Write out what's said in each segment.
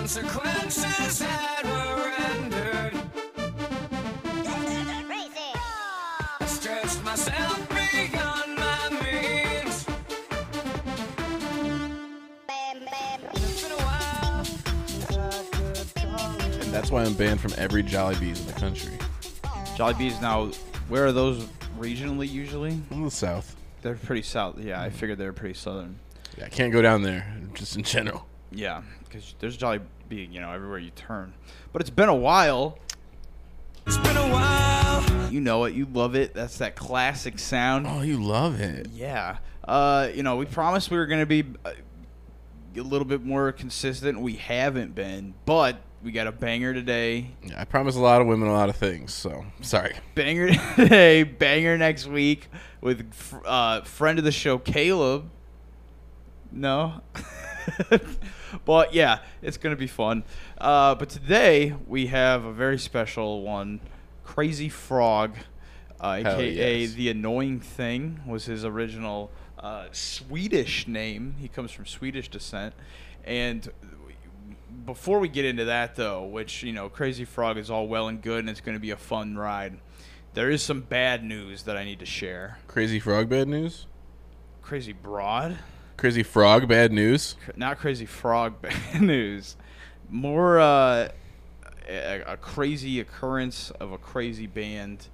consequences that were rendered. I stretched myself beyond my means. It's been a while. And that's why I'm banned from every Jollibees in the country. Jollibees now, where are those regionally usually? In the South. They're pretty south. Yeah, I figured they were pretty southern. Yeah, I can't go down there, just in general. Yeah, because there's Jollibee, you know, everywhere you turn. But it's been a while. It's been a while. You know it. You love it. That's that classic sound. Oh, you love it. Yeah. Uh, you know, we promised we were going to be uh, a little bit more consistent. We haven't been, but we got a banger today. Yeah, I promise a lot of women a lot of things, so sorry. Banger today, banger next week with uh, friend of the show, Caleb. No? but yeah, it's going to be fun. Uh, but today we have a very special one Crazy Frog, uh, aka yes. The Annoying Thing, was his original uh, Swedish name. He comes from Swedish descent. And before we get into that, though, which, you know, Crazy Frog is all well and good and it's going to be a fun ride, there is some bad news that I need to share. Crazy frog bad news? Crazy Broad? Crazy frog bad news? Not Crazy Frog bad news. More uh, a, a crazy occurrence of a crazy band.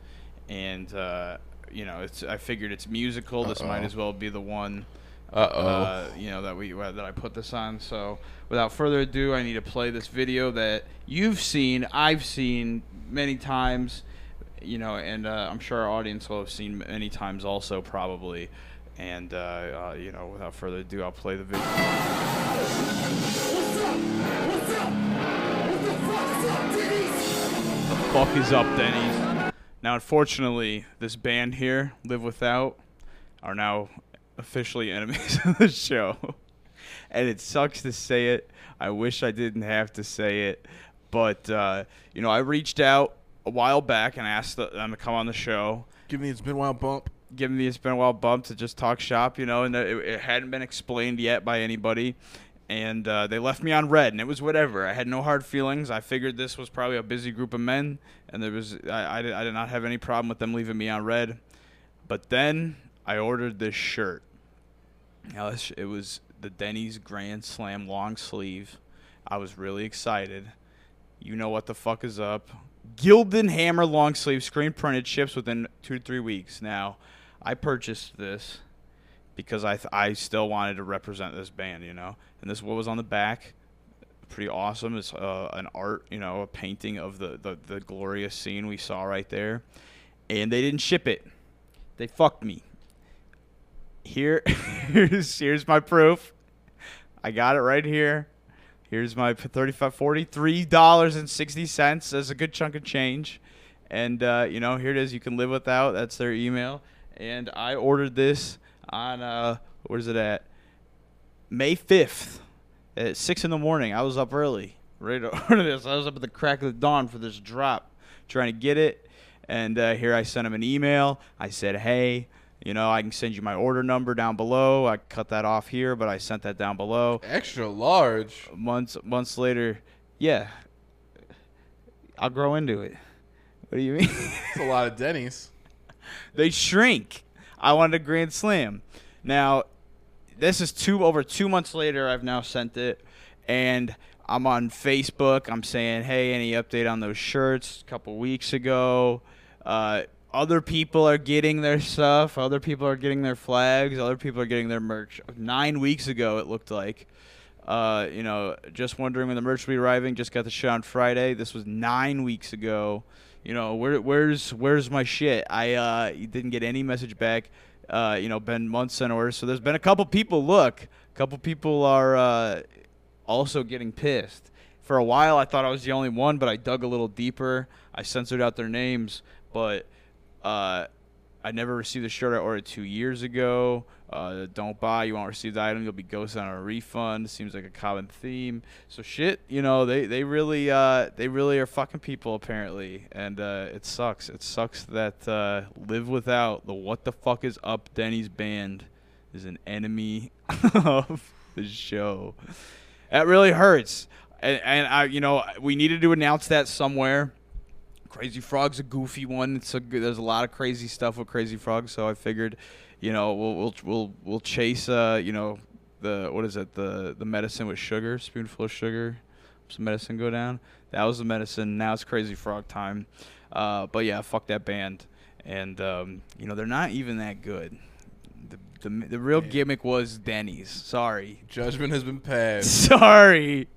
And, uh, you know, it's. I figured it's musical. This might Uh-oh. as well be the one. Uh, you know that we uh, that I put this on. So without further ado, I need to play this video that you've seen, I've seen many times, you know, and uh, I'm sure our audience will have seen many times also probably. And uh, uh, you know, without further ado, I'll play the video. The fuck is up, Denny's? Now, unfortunately, this band here, Live Without, are now officially enemies of the show. And it sucks to say it. I wish I didn't have to say it. But, uh, you know, I reached out a while back and asked them to come on the show. Give me it's been a while bump. Give me it's been a while bump to just talk shop, you know, and it, it hadn't been explained yet by anybody. And uh, they left me on red, and it was whatever. I had no hard feelings. I figured this was probably a busy group of men, and there was I, I, did, I did not have any problem with them leaving me on red. But then I ordered this shirt. Now this, it was the Denny's Grand Slam long sleeve. I was really excited. You know what the fuck is up. Gildan Hammer long sleeve screen printed ships within two to three weeks. Now, I purchased this because I th- I still wanted to represent this band, you know. And this is what was on the back. Pretty awesome. It's uh, an art, you know, a painting of the, the the glorious scene we saw right there. And they didn't ship it. They fucked me. Here, here's here's my proof. I got it right here. Here's my 35 43 dollars and 60 cents. That's a good chunk of change. And uh, you know, here it is. You can live without. That's their email. And I ordered this on uh, where's it at? May 5th at six in the morning. I was up early, ready to order this. I was up at the crack of the dawn for this drop, trying to get it. And uh, here I sent him an email. I said, "Hey, you know, I can send you my order number down below. I cut that off here, but I sent that down below." Extra large. months months later, yeah, I'll grow into it. What do you mean? It's a lot of Denny's. they shrink. I wanted a grand slam. Now, this is two over two months later. I've now sent it, and I'm on Facebook. I'm saying, hey, any update on those shirts? A couple weeks ago, uh, other people are getting their stuff. Other people are getting their flags. Other people are getting their merch. Nine weeks ago, it looked like. Uh, you know, just wondering when the merch will be arriving. Just got the shit on Friday. This was nine weeks ago. You know, where where's where's my shit? I uh, didn't get any message back. Uh, you know, been months in order. So there's been a couple people. Look, a couple people are uh, also getting pissed. For a while, I thought I was the only one, but I dug a little deeper. I censored out their names, but uh, I never received the shirt I ordered two years ago. Uh, don't buy, you won't receive the item. You'll be ghosted on a refund. Seems like a common theme. So shit, you know they they really uh, they really are fucking people apparently, and uh, it sucks. It sucks that uh, live without the what the fuck is up Denny's band is an enemy of the show. That really hurts. and, and I, you know, we needed to announce that somewhere. Crazy Frog's a goofy one. It's a there's a lot of crazy stuff with Crazy Frog, so I figured, you know, we'll we'll we'll, we'll chase, uh, you know, the what is it, the the medicine with sugar, spoonful of sugar, some medicine go down. That was the medicine. Now it's Crazy Frog time. Uh, but yeah, fuck that band, and um, you know they're not even that good. The the, the real Yeah. gimmick was Denny's. Sorry, Judgment has been passed. Sorry.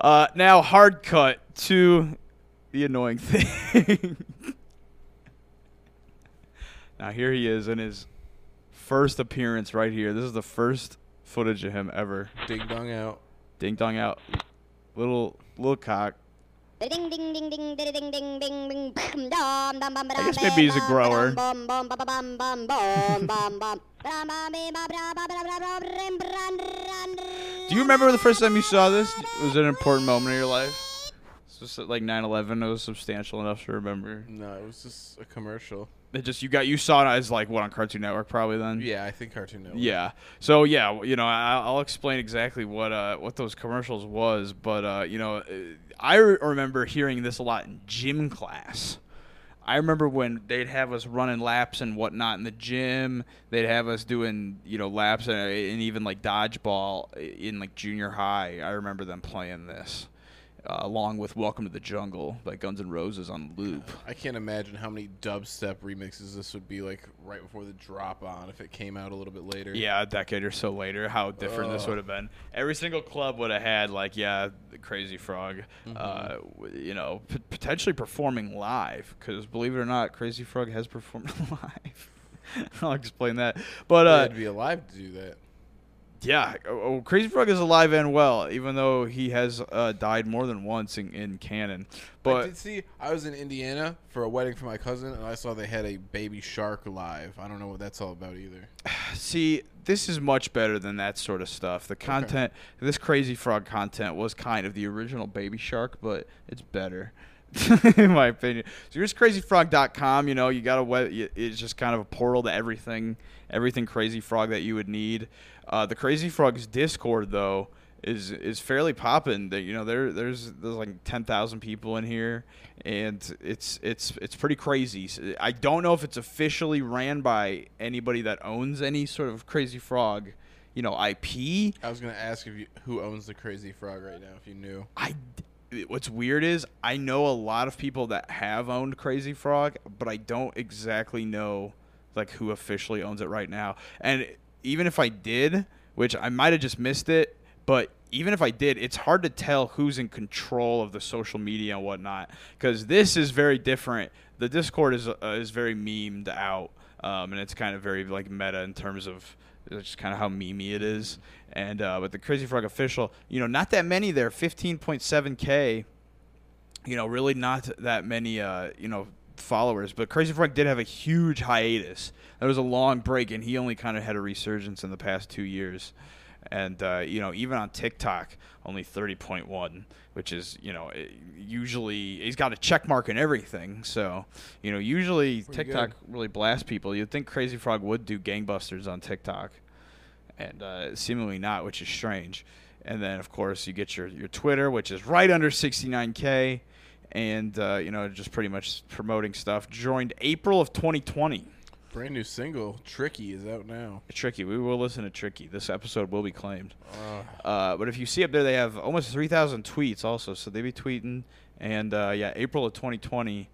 Uh, now hard cut to the annoying thing. now here he is in his first appearance right here. This is the first footage of him ever. Ding dong out. Ding dong out. Little little cock. I guess maybe he's a grower. Do you remember the first time you saw this? Was it an important moment in your life? Was like 9/11. It was substantial enough to remember. No, it was just a commercial. It just you got you saw it as like what on Cartoon Network probably then. Yeah, I think Cartoon Network. Yeah. So yeah, you know, I, I'll explain exactly what uh, what those commercials was, but uh, you know, uh, I re- remember hearing this a lot in gym class. I remember when they'd have us running laps and whatnot in the gym. They'd have us doing you know laps and, and even like dodgeball in like junior high. I remember them playing this. Uh, along with "Welcome to the Jungle" by Guns N' Roses on loop. I can't imagine how many dubstep remixes this would be like right before the drop on if it came out a little bit later. Yeah, a decade or so later, how different this would have been. Every single club would have had like, yeah, the Crazy Frog, uh, you know, p- potentially performing live. Because believe it or not, Crazy Frog has performed live. I'll explain that. But uh, to be alive to do that. Yeah, oh, oh, Crazy Frog is alive and well, even though he has uh, died more than once in, in canon. I But did see. I was in Indiana for a wedding for my cousin, and I saw they had a baby shark live. I don't know what that's all about either. See, this is much better than that sort of stuff. The content, this Crazy Frog content was kind of the original Baby Shark, but it's better. in my opinion. So here's crazyfrog.com, you know, you got a web it's just kind of a portal to everything, everything Crazy Frog that you would need. Uh, the Crazy Frogs Discord though is is fairly popping. That you know there there's there's like 10,000 people in here and it's it's it's pretty crazy. I don't know if it's officially ran by anybody that owns any sort of Crazy Frog, you know, IP. I was gonna ask if you who owns the Crazy Frog right now, if you knew. I what's weird is I know a lot of people that have owned Crazy Frog, but I don't exactly know like who officially owns it right now. And even if I did, which I might have just missed it, but even if I did, it's hard to tell who's in control of the social media and whatnot because this is very different. The Discord is uh, is very memed out, um, and it's kind of very like meta in terms of just kind of how memey it is. And uh, the Crazy Frog official, you know, not that many there, 15.7k. You know, really not that many, uh, you know, followers. But Crazy Frog did have a huge hiatus. There was a long break, and he only kind of had a resurgence in the past two years. And uh, you know, even on TikTok, only 30.1, which is you know, usually he's got a check mark and everything. So you know, usually Pretty TikTok good. really blasts people. You'd think Crazy Frog would do gangbusters on TikTok and uh, seemingly not, which is strange. And then, of course, you get your, your Twitter, which is right under 69k, and uh, you know just pretty much promoting stuff. Joined April of 2020. Brand new single, Tricky, is out now. Tricky, we will listen to Tricky. This episode will be claimed. Uh, Uh, but if you see up there, they have almost 3,000 tweets also, so they be tweeting. And uh, yeah, April of 2020.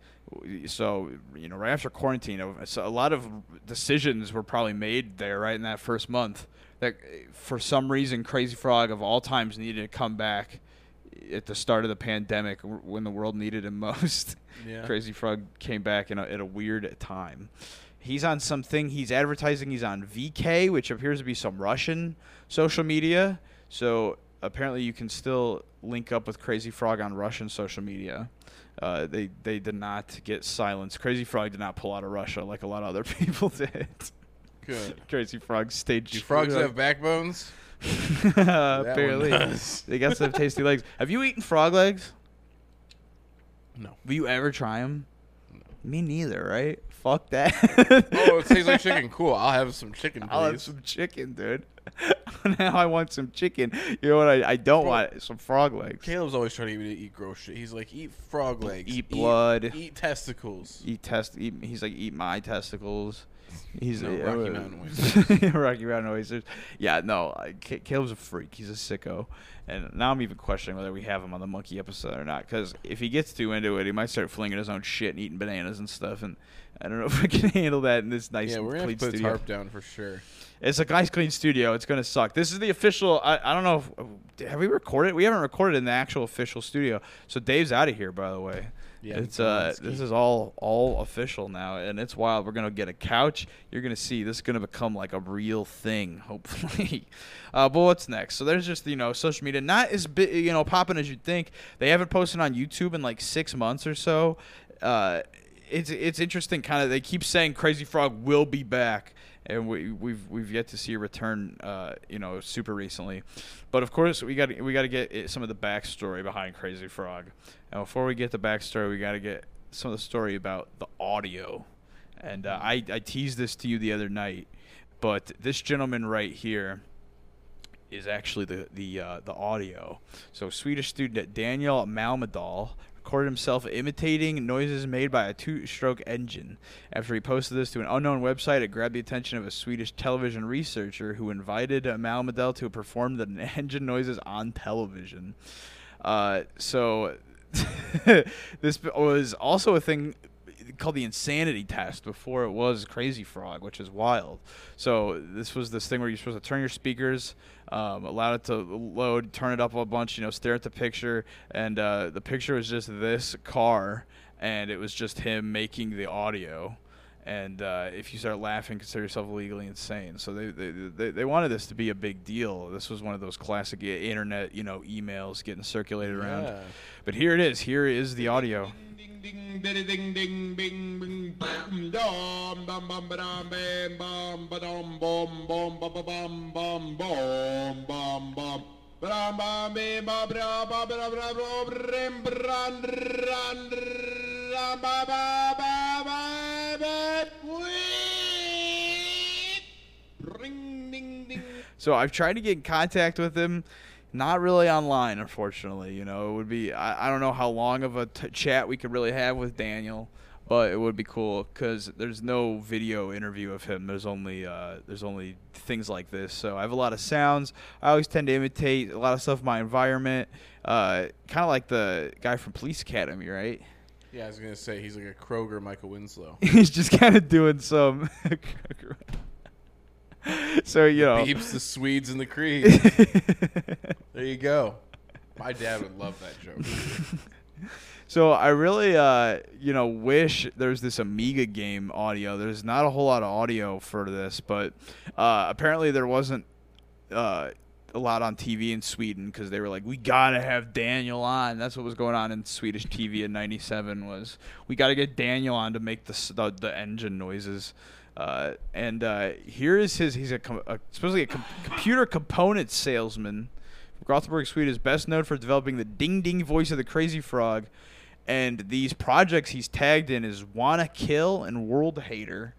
So you know, right after quarantine, uh, so a lot of decisions were probably made there right in that first month. That for some reason, Crazy Frog of all times needed to come back at the start of the pandemic when the world needed him most. Yeah. Crazy Frog came back in a, at a weird time. He's on something. He's advertising. He's on VK, which appears to be some Russian social media. So apparently, you can still link up with Crazy Frog on Russian social media. Uh, they they did not get silenced. Crazy Frog did not pull out of Russia like a lot of other people did. good. Crazy Frog stayed. Do frogs have backbones? one barely? They got some tasty legs. Have you eaten frog legs? No. Will you ever try them? Me neither, right? Fuck that. Oh, it tastes like chicken. Cool. I'll have some chicken, I'll have some chicken, dude. now I want some chicken. You know what I, I don't Bro. want? Some frog legs. Caleb's always trying to get me to eat gross shit. He's like, eat frog legs, Eat blood. eat, testicles. Eat test. Eat, he's like, eat my testicles. He's No, uh, Rocky uh, Mountain oysters. Rocky Mountain oysters. Yeah, no. I- Caleb's a freak. He's a sicko. And now I'm even questioning whether we have him on the monkey episode or not. Because if he gets too into it, he might start flinging his own shit and eating bananas and stuff. And I don't know if we can handle that in this nice yeah, we're gonna clean put studio. tarp down for sure. It's a nice clean studio. It's gonna suck. This is the official. I, I don't know. If, have we recorded? We haven't recorded in the actual official studio. So Dave's out of here, by the way. Yeah, it's uh, this is all all official now, and it's wild. We're gonna get a couch. You're gonna see this is gonna become like a real thing, hopefully. uh, but what's next? So there's just you know social media, not as big, you know, popping as you'd think. They haven't posted on YouTube in like six months or so. Uh, it's it's interesting. Kind of, they keep saying Crazy Frog will be back, and we, we've we've yet to see a return. Uh, you know, super recently, but of course we got we got to get some of the backstory behind Crazy Frog. And before we get the backstory, we got to get some of the story about the audio. And uh, I I teased this to you the other night, but this gentleman right here is actually the the uh, the audio. So Swedish student Daniel Malmedahl recorded himself imitating noises made by a two-stroke engine. After he posted this to an unknown website, it grabbed the attention of a Swedish television researcher who invited uh, Malmedahl to perform the engine noises on television. Uh, so this was also a thing called the insanity test before it was Crazy Frog, which is wild. So this was this thing where you're supposed to turn your speakers, um, allow it to load, turn it up a bunch, you know, stare at the picture, and uh, the picture was just this car, and it was just him making the audio. And uh, if you start laughing, consider yourself legally insane. So they, they they they wanted this to be a big deal. This was one of those classic internet, you know, emails getting circulated around. But here it is. Here is the audio. Ding ding ding ding bing bing bam dum bam bam bam bam ba-dum bum bum ba ba bum bum bum bum bum ba-dum, bam bim ba bra ba bra bra bra brim bran ran ran ba ba ba ba ba. Ring ding ding So I've tried to get in contact with him. Not really online, unfortunately. You know, it would be. I, I don't know how long of a t- chat we could really have with Daniel, but it would be cool because there's no video interview of him. There's only uh, there's only things like this. So I have a lot of sounds. I always tend to imitate a lot of stuff in my environment. Uh, kind of like the guy from Police Academy, right? Yeah, I was gonna say he's like a Kroger Michael Winslow. He's just kind of doing some. so you know. Beeps the Swedes and the Creed. there you go. My dad would love that joke. So I really, uh, you know, wish there's this Amiga game audio. There's not a whole lot of audio for this, but uh, apparently there wasn't uh, a lot on TV in Sweden because they were like, we gotta have Daniel on. That's what was going on in Swedish TV in '97. Was we gotta get Daniel on to make the the, the engine noises. Uh, and uh, here is his. He's a, com- a supposedly a com- computer component salesman. Gothenburg, Suite is best known for developing the ding ding voice of the Crazy Frog, and these projects he's tagged in is Wanna Kill and World Hater.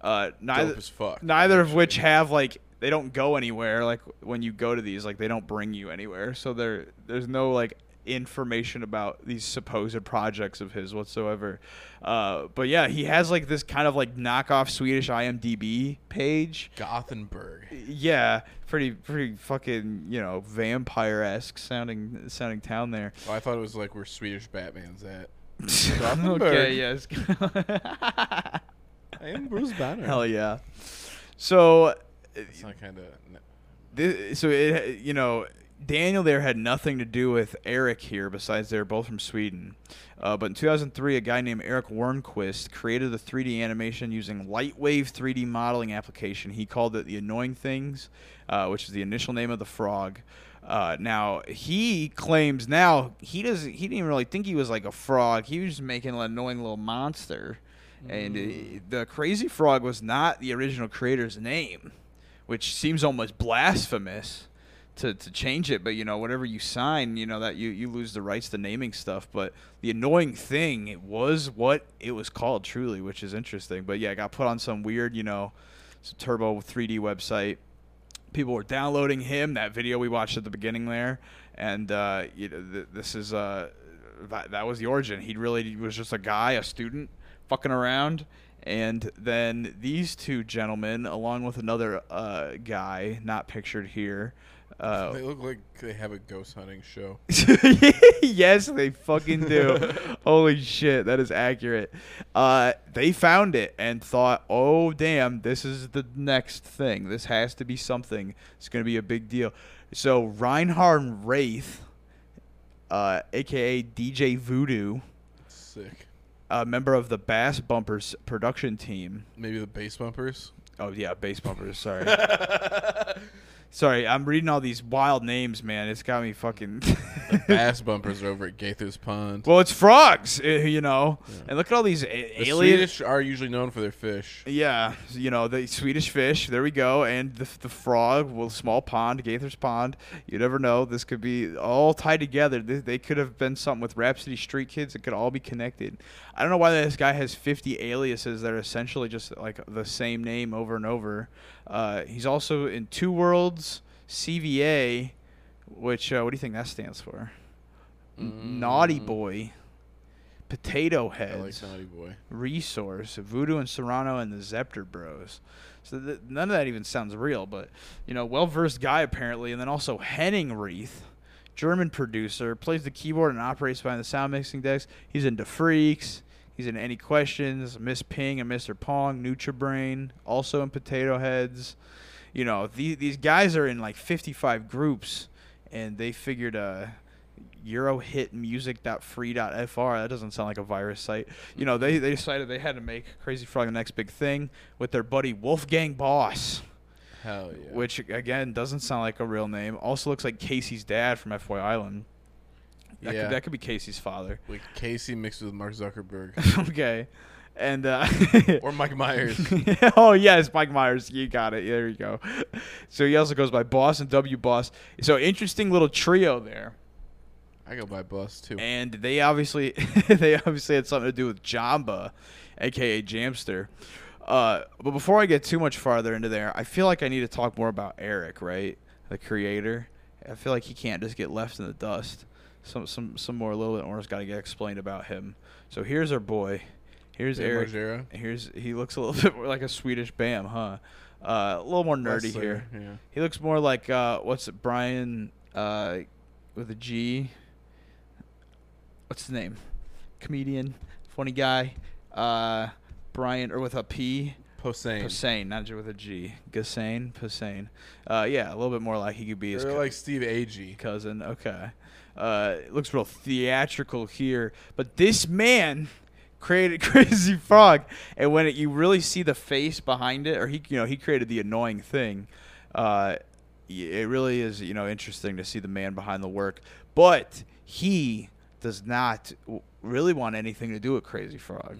Uh, neither fuck. neither of which have like they don't go anywhere. Like when you go to these, like they don't bring you anywhere. So there there's no like information about these supposed projects of his whatsoever. Uh, but yeah, he has like this kind of like knockoff Swedish IMDb page. Gothenburg. Yeah, pretty pretty fucking you know vampire esque sounding sounding town there. Oh, I thought it was like where Swedish Batman's at. Gothenburg. okay, yes. I am Bruce Banner. Hell yeah. So It's not kind of. this, so it you know Daniel there had nothing to do with Eric here besides they're both from Sweden. Uh, but in 2003, a guy named Eric Wernquist created the 3D animation using Lightwave 3D modeling application. He called it the Annoying Things, uh, which is the initial name of the frog. Uh, now he claims now he doesn't he didn't even really think he was like a frog. He was just making an annoying little monster, and uh, the crazy frog was not the original creator's name which seems almost blasphemous to, to change it, but you know, whenever you sign, you know that you, you lose the rights to naming stuff. But the annoying thing, it was what it was called truly, which is interesting. But yeah, it got put on some weird, you know, turbo 3D website. People were downloading him. That video we watched at the beginning there, and uh, you know, th- this is uh, that, that was the origin. He really was just a guy, a student, fucking around. And then these two gentlemen, along with another uh, guy, not pictured here, uh, They look like they have a ghost hunting show. yes, they fucking do. Holy shit, that is accurate. Uh, they found it and thought, "Oh damn, this is the next thing. This has to be something. It's going to be a big deal." So Reinhard Raith, uh, aka DJ Voodoo, Sick. a member of the Bass Bumpers production team. Maybe the bass bumpers. Oh yeah, bass bumpers. Sorry. Sorry, I'm reading all these wild names, man. It's got me fucking. Bass bumpers over at Gaither's Pond. well, it's frogs, eh, you know. And look at all these a- the alien. Swedish are usually known for their fish. Yeah, you know the Swedish fish. There we go, and the, the frog, well, small pond, Gaither's Pond. You never know. This could be all tied together. They, they could have been something with Rhapsody Street Kids. It could all be connected. I don't know why this guy has 50 aliases that are essentially just like the same name over and over. Uh, he's also in Two Worlds, CVA, which uh, what do you think that stands for? N- Naughty Boy, Potato I Heads like Naughty Boy. resource voodoo and serrano and the zepter bros so th- none of that even sounds real but you know well-versed guy apparently and then also henning Reith german producer plays the keyboard and operates behind the sound mixing decks he's into freaks he's in any questions miss ping and mr pong nutribrain also in potato heads. You know these, these guys are in like 55 groups and they figured uh eurohitmusic.free.fr that doesn't sound like a virus site. You know they, they decided they had to make crazy frog the next big thing with their buddy wolfgang boss. Hell yeah. which again doesn't sound like a real name. Also looks like casey's dad from fy island that, Yeah. could, that could be casey's father like Casey mixed with Mark Zuckerberg okay and uh or Mike Myers. oh yes, Mike Myers. You got it. There you go. So he also goes by Boss and W Boss. So interesting little trio there. I go by Boss too. And they obviously they obviously had something to do with Jamba, aka Jamster. Uh, but before I get too much farther into there, I feel like I need to talk more about Eric, right? The creator. I feel like he can't just get left in the dust. Some some some more a little bit more's got to get explained about him. So here's our boy. Here's Bam Eric. Margera. Here's he looks a little bit more like a Swedish Bam, huh? Uh, a little more nerdy Wrestler, here. Yeah. He looks more like uh, what's it, Brian uh, with a G. What's his name? Comedian, funny guy. Uh, Brian or with a P. Posehn. Posehn, not just with a G. Gassane, Posehn. Uh, yeah, a little bit more like he could be his They're co- like Steve Agee. cousin. Okay. Uh, it looks real theatrical here, but this man created Crazy Frog, and when it, you really see the face behind it, or he, you know, he created the annoying thing. Uh, it really is, you know, interesting to see the man behind the work, but he does not w- really want anything to do with Crazy Frog.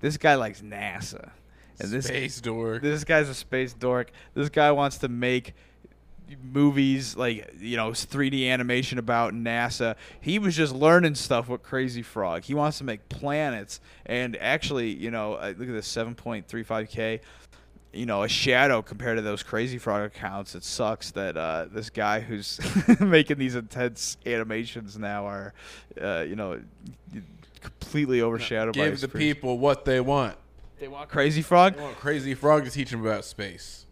This guy likes NASA, and this Space dork. this guy's a space dork. This guy wants to make movies like you know 3D animation about NASA. He was just learning stuff with Crazy Frog. He wants to make planets, and actually, you know, uh, look at this 7.35k. You know, a shadow compared to those Crazy Frog accounts. It sucks that uh, this guy who's making these intense animations now are, uh, you know, completely overshadowed by Give his the crazy- people what they want. They want Crazy Frog. They want Crazy Frog to teach them about space.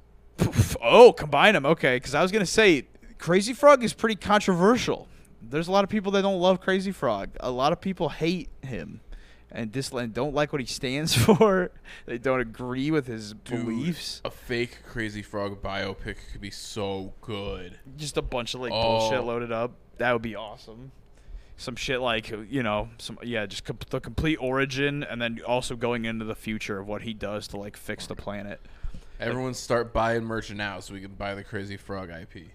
Oh, combine them. Okay, because I was gonna say Crazy Frog is pretty controversial. There's a lot of people that don't love Crazy Frog. A lot of people hate him and dislike, don't like what he stands for. They don't agree with his Dude, beliefs. A fake Crazy Frog biopic could be so good. Just a bunch of like Oh. bullshit loaded up. That would be awesome. Some shit like you know, some yeah, just com- the complete origin, and then also going into the future of what he does to like fix the planet. Everyone start buying merch now so we can buy the Crazy Frog IP.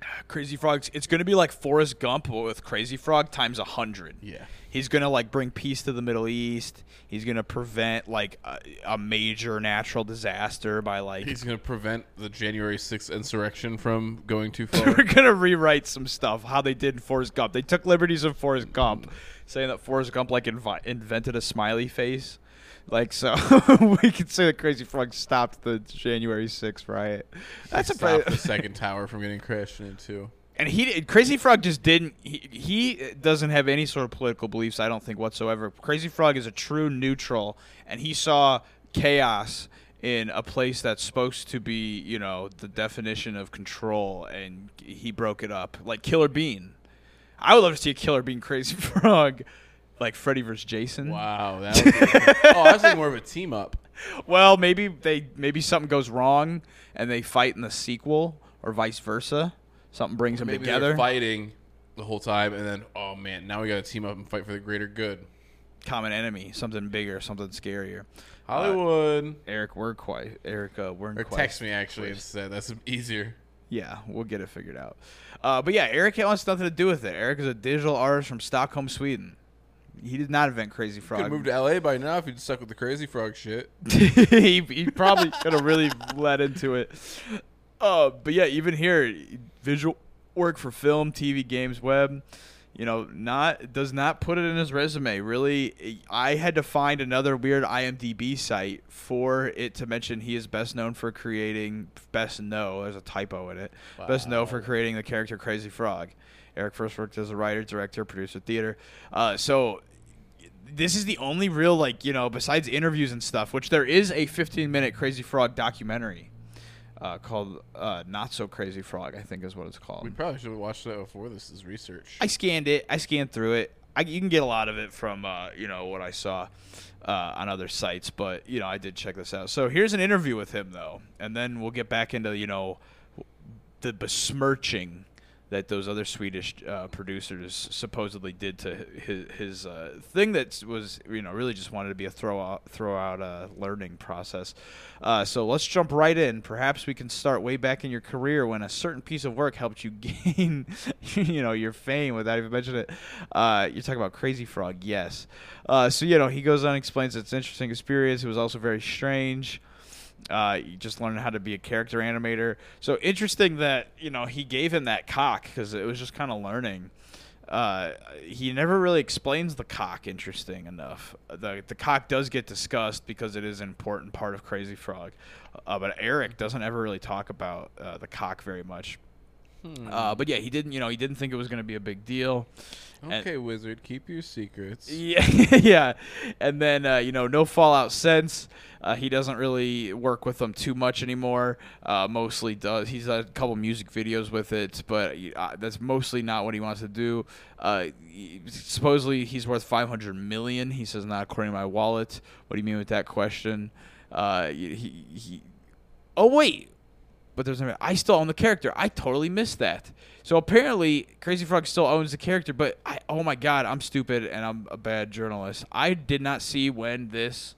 Crazy Frog's. It's gonna be like Forrest Gump but with Crazy Frog times a hundred. Yeah. He's gonna like bring peace to the Middle East. He's gonna prevent like a, a major natural disaster by like. He's gonna prevent the January 6th insurrection from going too far. We're gonna rewrite some stuff how they did in Forrest Gump. They took liberties of Forrest Gump, saying that Forrest Gump like invi- invented a smiley face. Like so, we could say that Crazy Frog stopped the January 6th riot. That's a Stop pretty, the second tower from getting crashed into. and he Crazy Frog just didn't. He, he doesn't have any sort of political beliefs. I don't think whatsoever. Crazy Frog is a true neutral, and he saw chaos in a place that's supposed to be, you know, the definition of control, and he broke it up like Killer Bean. I would love to see a Killer Bean Crazy Frog, like Freddy vs. Jason. Wow, that was oh, I was thinking more of a team up. Well, maybe they maybe something goes wrong and they fight in the sequel, or vice versa. Something brings them Maybe together. they're fighting the whole time, and then oh man, now we got to team up and fight for the greater good. common enemy, something bigger, something scarier. Hollywood, Eric Wernquist, Eric uh, or text me actually instead. That's easier. Yeah, we'll get it figured out. Uh, but yeah, Eric wants nothing to do with it. Eric is a digital artist from Stockholm, Sweden. He did not invent Crazy Frog. Could move to LA by now if you'd stuck with the crazy frog shit. he, he probably could have really led into it. Uh, but yeah, even here, visual work for film, TV, games, web. You know, not does not put it in his resume. Really, I had to find another weird IMDb site for it to mention he is best known for creating best know. There's a typo in it. Best know for creating the character Crazy Frog. Eric first worked as a writer, director, producer, theater. Uh, so this is the only real like you know besides interviews and stuff which there is a 15 minute crazy frog documentary uh, called uh, not so crazy frog i think is what it's called. We probably should have watched that before this is research. i scanned it. I scanned through it. I, you can get a lot of it from uh, you know what i saw uh, on other sites but you know i did check this out. So here's an interview with him though and then we'll get back into you know the besmirching that those other Swedish uh, producers supposedly did to his, his uh, thing that was you know really just wanted to be a throw out throw out uh, learning process. Uh, so let's jump right in. Perhaps we can start way back in your career when a certain piece of work helped you gain you know your fame without even mentioning it. Uh, you're talking about Crazy Frog, yes. Uh, so you know he goes on and explains it's an interesting experience. It was also very strange uh, you just learning how to be a character animator. So interesting that you know he gave him that cock because it was just kind of learning. Uh, he never really explains the cock. Interesting enough, the the cock does get discussed because it is an important part of Crazy Frog, uh, but Eric doesn't ever really talk about uh, the cock very much. Uh, but yeah, he didn't. You know, he didn't think it was going to be a big deal. And- Okay, wizard, keep your secrets. yeah, yeah, and then uh, you know, no Fallout since uh, he doesn't really work with them too much anymore. Uh, mostly does he's had a couple music videos with it, but uh, that's mostly not what he wants to do. Uh, he- supposedly he's worth five hundred million. He says not according to my wallet. What do you mean with that question? Uh, he, he Oh wait, but there's. I still own the character. I totally missed that. So apparently, Crazy Frog still owns the character. But I, oh my god, I'm stupid and I'm a bad journalist. I did not see when this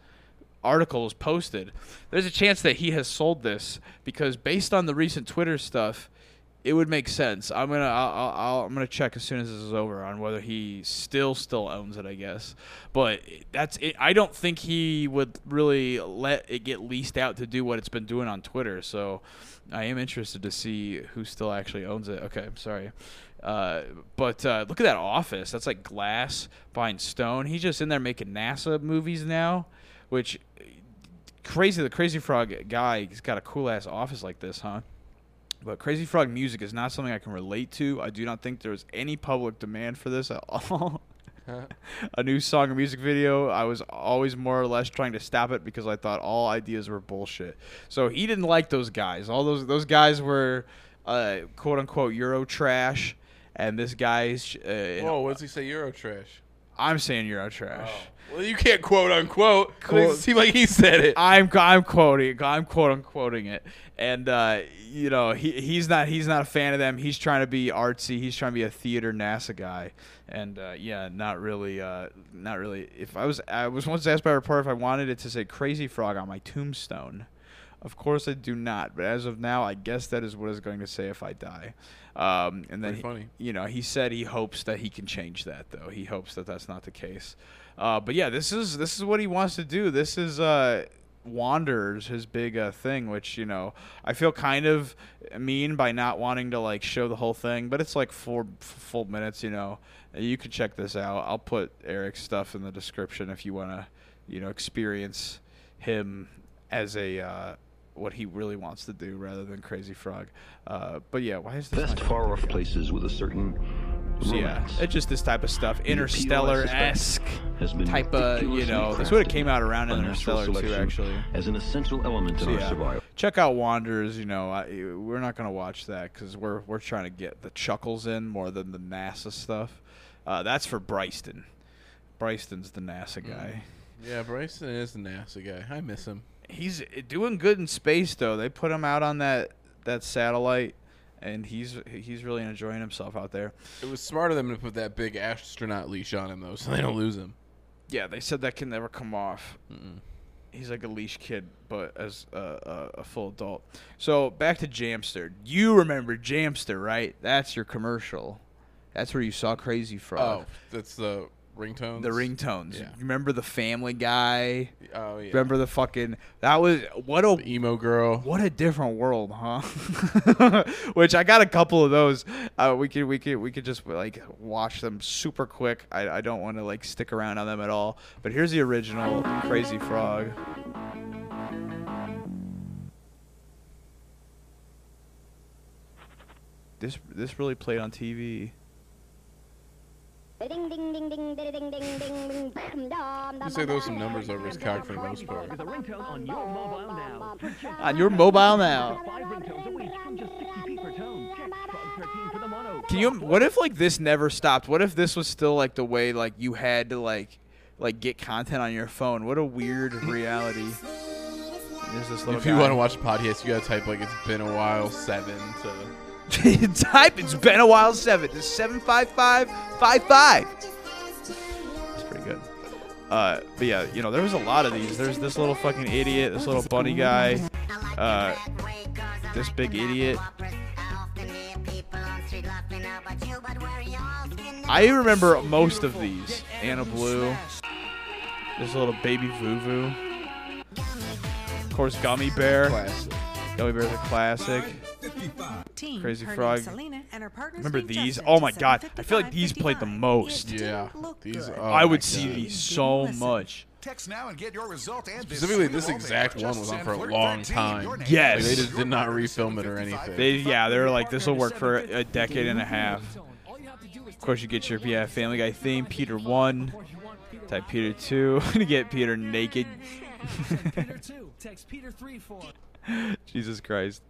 article was posted. There's a chance that he has sold this because based on the recent Twitter stuff, it would make sense. I'm gonna I'll, I'll, I'm gonna check as soon as this is over on whether he still still owns it. I guess, but that's it. I don't think he would really let it get leased out to do what it's been doing on Twitter. So I am interested to see who still actually owns it. Okay, I'm sorry. Uh, but uh, look at that office. That's like glass behind stone. He's just in there making NASA movies now, which crazy. The Crazy Frog guy, he's got a cool ass office like this, huh? But Crazy Frog music is not something I can relate to. I do not think there's any public demand for this at all. a new song or music video, I was always more or less trying to stop it because I thought all ideas were bullshit. So he didn't like those guys. All those those guys were uh, quote unquote Euro trash, and this guy's. Uh, Whoa, what does he say? Euro trash. I'm saying Euro trash. Well, you can't quote unquote. It Quote- doesn't seem like he said it. I'm I'm quoting I'm quote unquoting it, and uh, you know he he's not he's not a fan of them. He's trying to be artsy. He's trying to be a theater NASA guy, and uh, yeah, not really uh, not really. If I was I was once asked by a reporter if I wanted it to say Crazy Frog on my tombstone. Of course, I do not. But as of now, I guess that is what it's going to say if I die. Um, and then, he- funny. you know, he said he hopes that he can change that, though. He hopes that that's not the case. Uh, but yeah, this is this is what he wants to do. This is uh, Wanderers, his big uh, thing, which you know I feel kind of mean by not wanting to like show the whole thing, but it's like four f- full minutes. You know, you can check this out. I'll put Eric's stuff in the description if you want to, you know, experience him as a uh, what he really wants to do rather than Crazy Frog. Uh, but yeah, why is this? Best far off places with a certain so yeah, it's just this type of stuff, Interstellar esque type of, you know, this would have came out around by natural Interstellar too, actually. as an essential element in So our yeah, survival. check out Wanderers. You know, I, we're not gonna watch that because we're we're trying to get the chuckles in more than the NASA stuff. Uh, that's for Bryston. Bryston's the NASA guy. Yeah, Bryson is the NASA guy. I miss him. He's doing good in space though. They put him out on that that satellite, and he's he's really enjoying himself out there. It was smart of them to put that big astronaut leash on him though, so they don't lose him. Yeah, they said that can never come off. He's like a leash kid, but as a, a, a full adult. So back to Jamster. You remember Jamster, right? That's your commercial. That's where you saw Crazy Frog. Oh, that's the ringtones. The ringtones. Yeah. You remember the Family Guy? Oh yeah. Remember the fucking that was what a the emo girl? what a different world, huh? Which I got a couple of those. Uh, we could we could we could just like watch them super quick. I, I don't want to like stick around on them at all. But here's the original Crazy Frog. This this really played on TV. You say those some numbers over his cock for the most part. With a ringtone on your mobile now. On your mobile now. five ringtones a week from just 60p per tone. Check Frog 13 for the mono. Can you? What if like this never stopped? What if this was still like the way like you had to like like get content on your phone? What a weird reality. There's this little If you guy. want to watch the podcast, you gotta type like it's been a while seven to. type it's been a while seven to seven five five five five. It's pretty good. Uh, but yeah, you know there was a lot of these. There's this little fucking idiot, this little bunny guy, uh, this big idiot. I remember most of these. Anna Blue. This little baby Vuvu. Of course, Gummy Bear. Classic. Gummy Bear's a classic. Team. Crazy Her Frog. name's Selena, and her partner's Remember named these? Justin Oh my god, I feel like 755 these played the most. It Yeah. These. Oh I my would see these so Listen. much. Text now and get your result and Specifically, this exact one was on for a long time. Yes. Like, they just did not refilm it or anything. They yeah, they were like this will work for a decade and a half. Of course, you get your yeah Family Guy theme. Peter one, type Peter two to get Peter naked. Peter 2. Text Peter 3 for. Jesus Christ.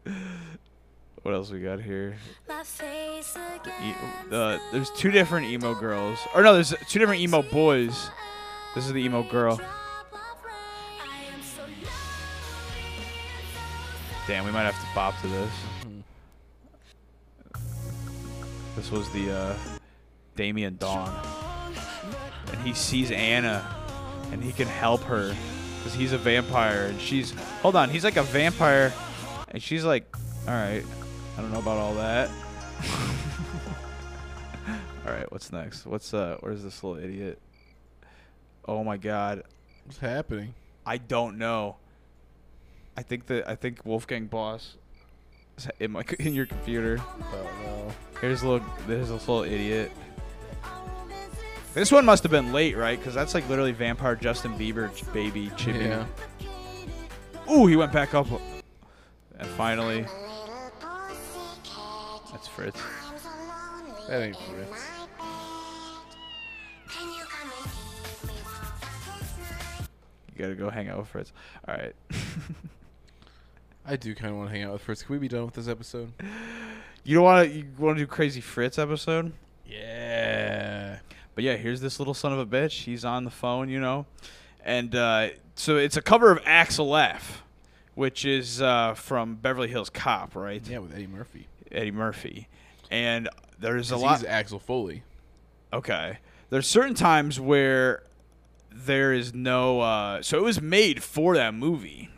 What else we got here? E- uh, there's two different emo girls, or no, there's two different emo boys. This is the emo girl. Damn, we might have to bop to this. This was the uh, Damien Dawn, and he sees Anna, and he can help her because he's a vampire, and she's hold on, he's like a vampire, and she's like, all right, I don't know about all that. all right, what's next? What's uh, where's this little idiot? Oh my God, What's happening? I don't know. I think that I think Wolfgang Boss is in my in your computer. Oh no. Here's a little there's this little idiot. This one must have been late, right? Because that's like literally vampire Justin Bieber baby chipping. Yeah. Ooh, he went back up. And finally, that's Fritz. That ain't Fritz. You gotta go hang out with Fritz. All right. I do kind of want to hang out with Fritz. Can we be done with this episode? you don't want to you want to do crazy Fritz episode? Yeah. But yeah, here's this little son of a bitch. He's on the phone, you know, and uh, so it's a cover of Axel F, which is uh, from Beverly Hills Cop, right? Yeah, with Eddie Murphy. Eddie Murphy, and there's a lot. He's Axel Foley. Okay. There's certain times where there is no uh so it was made for that movie.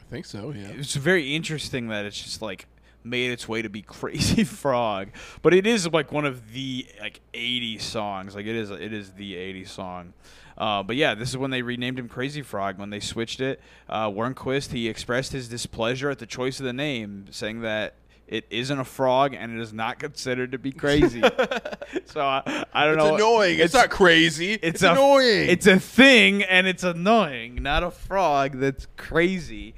I think so. Yeah. it's very interesting that it's just like made its way to be Crazy Frog, but it is like one of the like 80 songs. Like it is it is the 80 song. Uh, but yeah, this is when they renamed him Crazy Frog. When they switched it, uh, Wernquist he expressed his displeasure at the choice of the name, saying that it isn't a frog and it is not considered to be crazy. so I, I don't It's know. annoying. It's, not crazy. It's, It's, a, annoying. It's a thing, and it's annoying, not a frog that's crazy.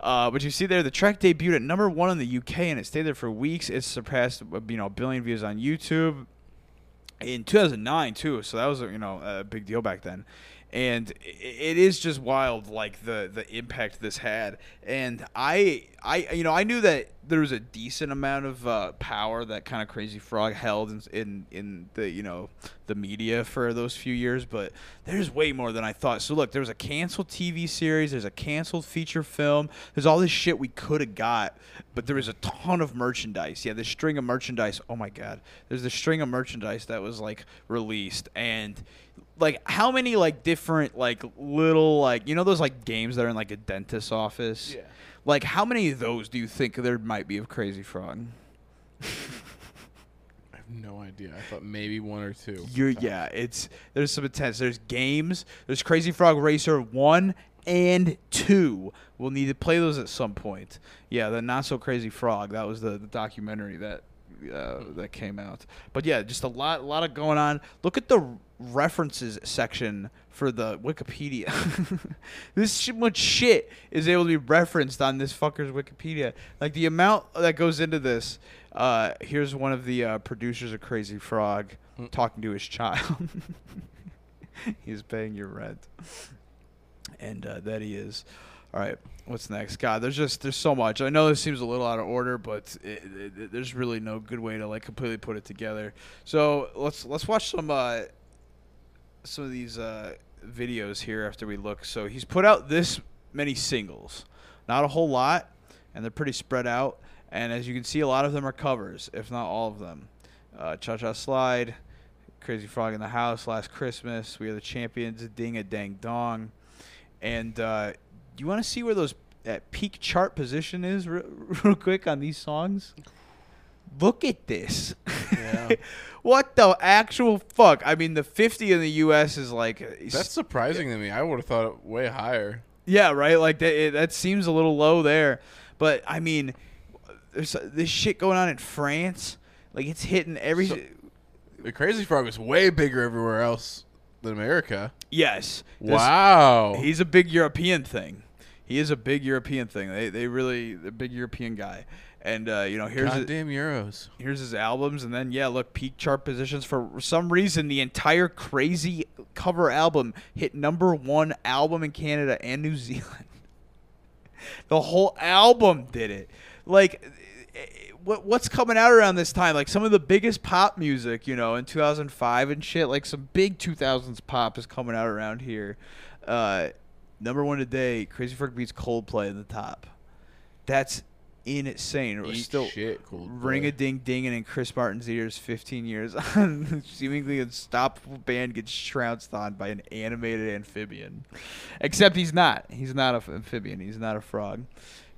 Uh, but you see there, the track debuted at number one in the UK, and it stayed there for weeks. It surpassed uh, you know a billion views on YouTube in 2009 too. So that was you know a big deal back then. And it is just wild, like the the impact this had. And I I you know I knew that there was a decent amount of uh, power that kind of Crazy Frog held in, in in the you know the media for those few years, but there's way more than I thought. So look, there was a canceled TV series, there's a canceled feature film, there's all this shit we could have got, but there was a ton of merchandise. Yeah, this string of merchandise. Oh my god, there's this string of merchandise that was like released and like how many like different like little like you know those like games that are in like a dentist's office? Yeah. like how many of those do you think there might be of crazy frog I have no idea. I thought maybe one or two. you're yeah it's there's some intense there's games. There's crazy frog racer 1 and 2 we'll need to play those at some point. Yeah the not so crazy frog that was the, the documentary that uh, that came out. But yeah just a lot a lot of going on. Look at the references section for the wikipedia this sh- much shit is able to be referenced on this fucker's wikipedia like the amount that goes into this uh, here's one of the uh, producers of crazy frog talking to his child he's paying your rent and uh, that he is. All right, what's next? God, there's just there's so much. I know this seems a little out of order, but it, it- there's really no good way to like completely put it together. So let's let's watch some uh, some of these uh, videos here after we look. So he's put out this many singles, not a whole lot, and they're pretty spread out. And as you can see, a lot of them are covers, if not all of them. Uh, Cha Cha Slide, Crazy Frog in the House, Last Christmas, We Are the Champions, Ding a Dang Dong. And uh, you want to see where those that peak chart position is re- real quick on these songs? Look at this. Yeah. what the actual fuck? I mean, the 50 in the U.S. is like That's surprising to me. I would have thought it way higher. yeah, right. Like that. It, that seems a little low there, but I mean, there's this shit going on in France. Like it's hitting every. So- The Crazy Frog is way bigger everywhere else than America. yes. This- Wow. He's a big European thing. He is a big European thing. They they really the big European guy. And uh, you know, here's his, Goddamn euros. here's his albums, and then yeah, look, peak chart positions for some reason. The entire crazy cover album hit number one album in Canada and New Zealand. the whole album did it. Like, eh, what what's coming out around this time? Like some of the biggest pop music, you know, in 2005 and shit. Like some big 2000s pop is coming out around here. Uh, number one today, Crazy Frog beats Coldplay in the top. That's insane. We're Eat still shit, ring a ding dinging in Chris Martin's ears. 15 years on, seemingly unstoppable band gets trounced on by an animated amphibian. Except he's not. He's not a f- amphibian. He's not a frog.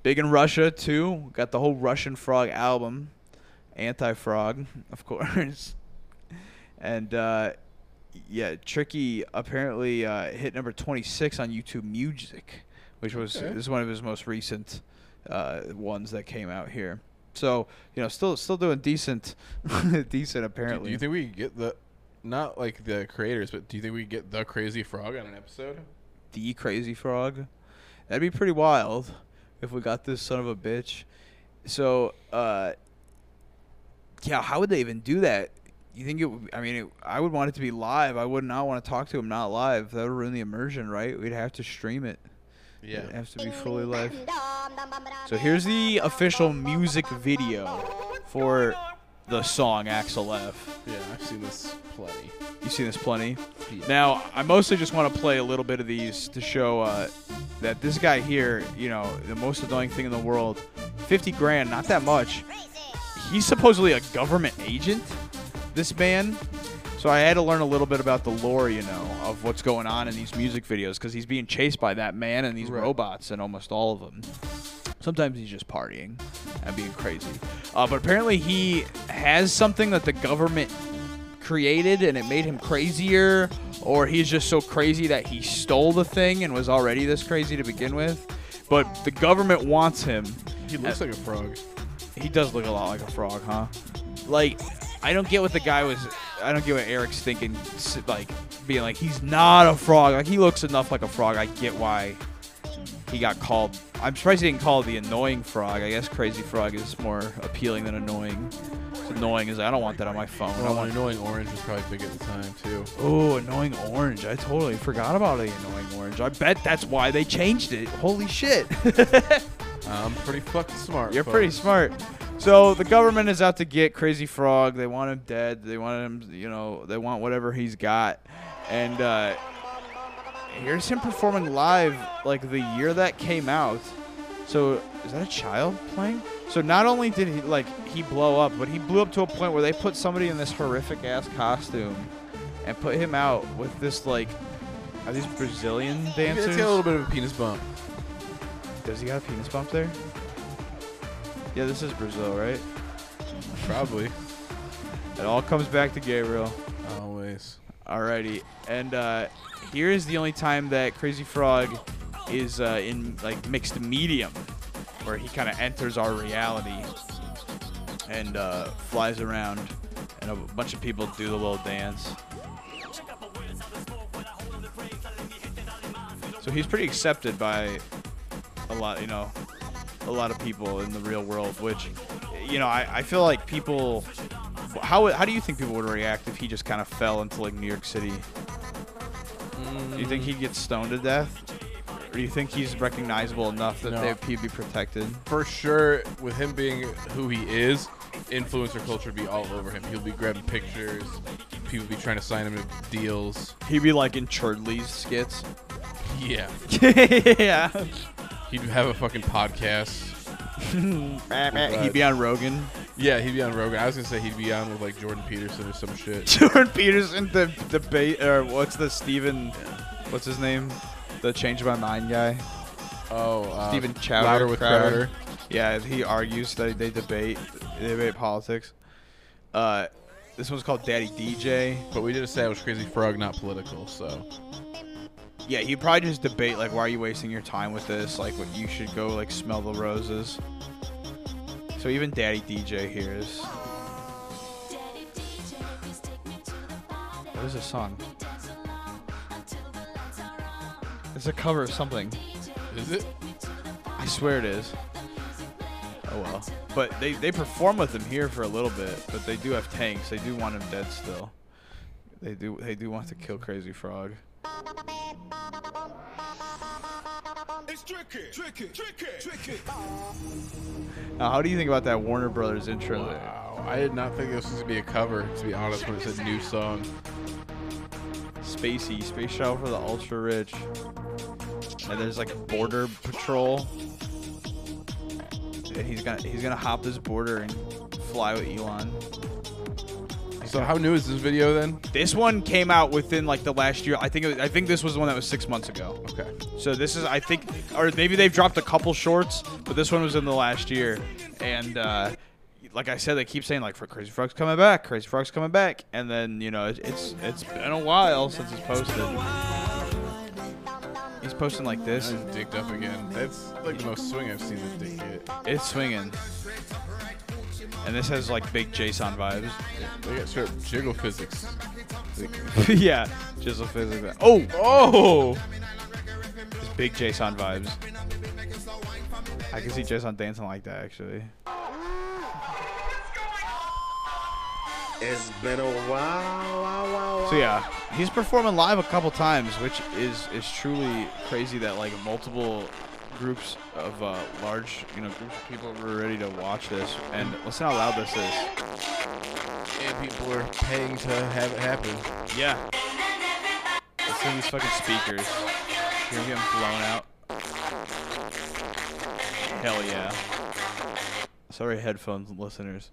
Big in Russia too. Got the whole Russian Frog album. Anti Frog, of course. And uh, yeah, Tricky apparently uh, hit number 26 on YouTube Music, which was Okay. this is one of his most recent uh, ones that came out here. So you know, still still doing decent, decent apparently. do you think we get the, not like the creators, but do you think we get the Crazy Frog on an episode? the Crazy Frog? That'd be pretty wild if we got this son of a bitch. So uh, yeah, how would they even do that? You think it? Would, I mean, it, I would want it to be live. I would not want to talk to him not live. That would ruin the immersion, right? We'd have to stream it. Yeah. It has to be fully live. So here's the official music video for the song Axel F. Yeah, I've seen this plenty. You've seen this plenty. Yeah. Now, I mostly just want to play a little bit of these to show uh, that this guy here, you know, the most annoying thing in the world, 50 grand, not that much. He's supposedly a government agent, this man. So I had to learn a little bit about the lore, you know, of what's going on in these music videos because he's being chased by that man and these Right. robots and almost all of them. Sometimes he's just partying and being crazy. Uh, but apparently he has something that the government created and it made him crazier, or he's just so crazy that he stole the thing and was already this crazy to begin with. But the government wants him. He looks like a frog. He does look a lot like a frog, huh? Like, I don't get what the guy was. I don't get what Eric's thinking. Like, being like, he's not a frog. Like, he looks enough like a frog. I get why he got called. I'm surprised he didn't call the annoying frog. I guess crazy frog is more appealing than annoying. It's annoying is I don't want that on my phone. I Well, want annoying orange was probably big at the time too. Oh, annoying orange. I totally forgot about the annoying orange. I bet that's why they changed it. Holy shit. I'm pretty fucking smart. You're folks. pretty smart. So the government is out to get Crazy Frog. They want him dead. They want him, you know, they want whatever he's got. And uh, here's him performing live like the year that came out. So is that a child playing? So not only did he like he blow up, but he blew up to a point where they put somebody in this horrific ass costume and put him out with this like are these Brazilian dancers? got a little bit of a penis bump. Does he got a penis bump there? Yeah, this is Brazil, right? Probably. It all comes back to Gabriel. Always. Alrighty, and uh, here is the only time that Crazy Frog is uh, in like mixed medium, where he kind of enters our reality and uh, flies around, and a bunch of people do the little dance. So he's pretty accepted by a lot, you know, a lot of people in the real world. Which, you know, I, I feel like people. How how do you think people would react if he just kind of fell into like New York City? Do you think mm. he'd get stoned to death? Or do you think he's recognizable enough that No. they, he'd be protected? For sure, with him being who he is, influencer culture would be all over him. He'll be grabbing pictures. People be trying to sign him to deals. He'd be like in Churdley's skits. Yeah. yeah. He'd have a fucking podcast. he'd be on Rogan. Yeah, he'd be on Rogan. I was gonna say he'd be on with like Jordan Peterson or some shit. Jordan Peterson, the debate, or what's the Steven, what's his name? The Change My Mind guy. Oh, uh, Steven Crowder. Louder with Crowder. Yeah, he argues that they debate, they debate politics. Uh, this one's called Daddy DJ. But we did establish Crazy Frog not political, so Yeah, he'd probably just debate like, why are you wasting your time with this? Like, what you should go like smell the roses. So even Daddy DJ here is. What is this song? It's a cover of something. is it? I swear it is. Oh well. But they, they perform with him here for a little bit, but they do have tanks. They do want him dead still. They do they do want to kill Crazy Frog. It's tricky, tricky, tricky, tricky. Now, how do you think about that Warner Brothers intro there? Wow, I did not think this was gonna be a cover. To be honest, when it said new song. Spacey, Space Shuttle for the ultra rich. And there's like a border patrol. And he's gonna he's gonna hop this border and fly with Elon. So how new is this video then? This one came out within like the last year. I think was, I think this was the one that was six months ago. Okay. So this is I think, or maybe they've dropped a couple shorts, but this one was in the last year. And uh, like I said, they keep saying like for Crazy Frog's coming back, Crazy Frog's coming back, and then you know it, it's it's been a while since it's posted. He's posting like this. Dicked up again. That's like the most swing I've seen this dick get. It's swinging. And this has like big Jason vibes. They got straight jiggle physics. yeah, Jizzle physics. Oh, Oh! it's big Jason vibes. I can see Jason dancing like that actually. It's been a while, wow, wow, So yeah, he's performing live a couple times, which is is truly crazy that like multiple groups of uh, large, you know, groups of people were ready to watch this. And listen how loud this is. And people are paying to have it happen. Yeah. Listen to these fucking speakers. You're getting blown out. Hell yeah. Sorry, headphones listeners.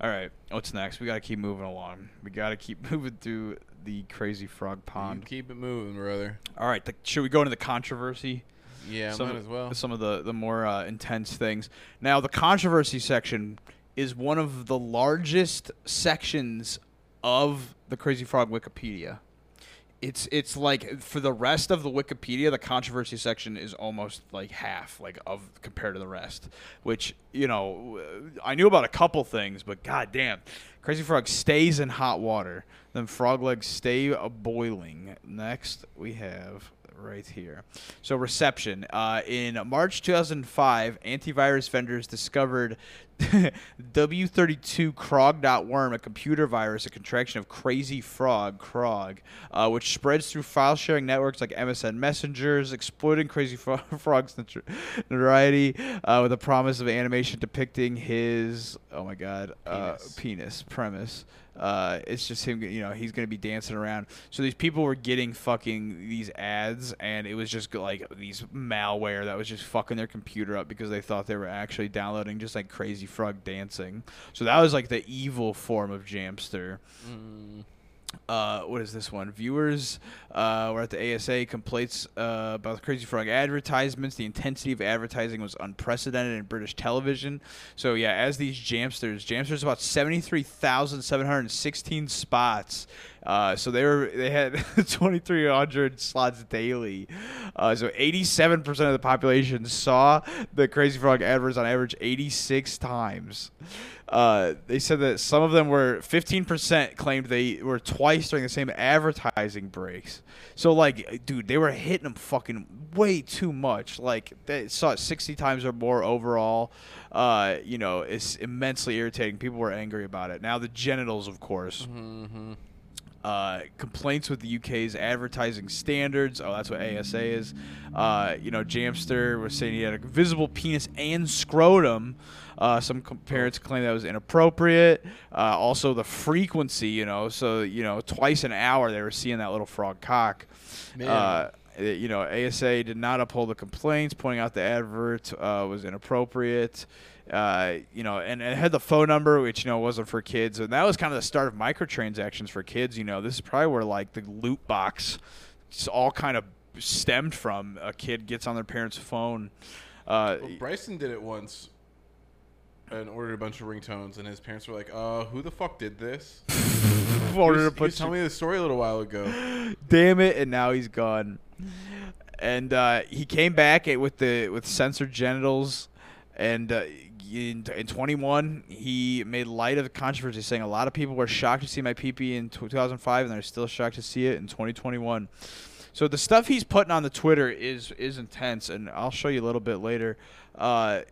All right, what's next? We gotta keep moving along. We gotta keep moving through the crazy frog You pond. keep it moving, brother. All right, the, should we go into the controversy? Yeah, some might of- as well. Some of the the more uh, intense things. Now, the controversy section is one of the largest sections of the Crazy Frog Wikipedia. It's it's like for the rest of the Wikipedia, the controversy section is almost like half, like of compared to the rest. Which you know, I knew about a couple things, but goddamn, Crazy Frog stays in hot water. Then frog legs stay a boiling. Next, we have right here. So reception. Uh, in March 2005, antivirus vendors discovered W32Crog.worm, a computer virus, a contraction of Crazy Frog, Crog, uh, which spreads through file sharing networks like MSN Messengers, exploiting Crazy Fro- Frog's notoriety uh, with a promise of animation depicting his, oh my god, uh, Penis. penis premise. Uh, it's just him, you know, he's going to be dancing around. So these people were getting fucking these ads, and it was just like these malware that was just fucking their computer up because they thought they were actually downloading just like Crazy Frog dancing. So that was like the evil form of Jamster. Mm. Uh, what is this one? Viewers uh, were at the ASA complaints uh, about the Crazy Frog advertisements. The intensity of advertising was unprecedented in British television. So yeah, as these Jamsters, Jamsters about seventy three thousand seven hundred sixteen spots. Uh, so they were they had twenty three hundred slots daily. Uh, so eighty seven percent of the population saw the Crazy Frog adverts on average eighty six times. Uh, they said that some of them were 15% claimed they were twice during the same advertising breaks. So like, dude, they were hitting them fucking way too much. Like they saw it 60 times or more overall. Uh, you know, it's immensely irritating. People were angry about it. Now the genitals, of course. Uh, complaints with the UK's advertising standards. Oh, that's what ASA is. Uh, you know, Jamster was saying he had a visible penis and scrotum. Uh, some com- parents claim that was inappropriate. Uh, also, the frequency, you know, so, you know, twice an hour they were seeing that little frog cock. Uh, you know, ASA did not uphold the complaints, pointing out the advert uh, was inappropriate. Uh, you know, and, and it had the phone number, which you know wasn't for kids, and that was kind of the start of microtransactions for kids. You know, this is probably where like the loot box, just all kind of stemmed from. A kid gets on their parents' phone. Uh, Well, Bryson did it once and ordered a bunch of ringtones, and his parents were like, "Uh, who the fuck did this?" he ordered a bunch telling me the story a little while ago. damn it and now he's gone and uh, he came back with the with censored genitals and uh, in, in 21 he made light of the controversy saying a lot of people were shocked to see my pp in 2005 and they're still shocked to see it in 2021 so the stuff he's putting on the twitter is is intense and i'll show you a little bit later uh,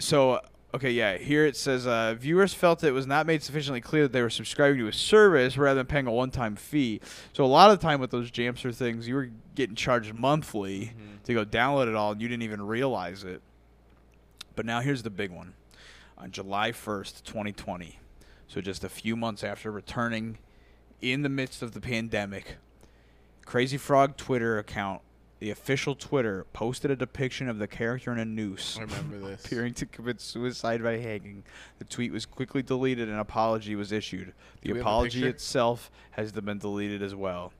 so okay yeah here it says uh, viewers felt it was not made sufficiently clear that they were subscribing to a service rather than paying a one-time fee. So a lot of the time with those jamster things you were getting charged monthly to go download it all and you didn't even realize it. But now here's the big one. On july 1st 2020 so just a few months after returning in the midst of the pandemic crazy frog twitter account the official Twitter posted a depiction of the character in a noose. I remember this. appearing to commit suicide by hanging. The tweet was quickly deleted and an apology was issued. The Do we have a apology itself has been deleted as well.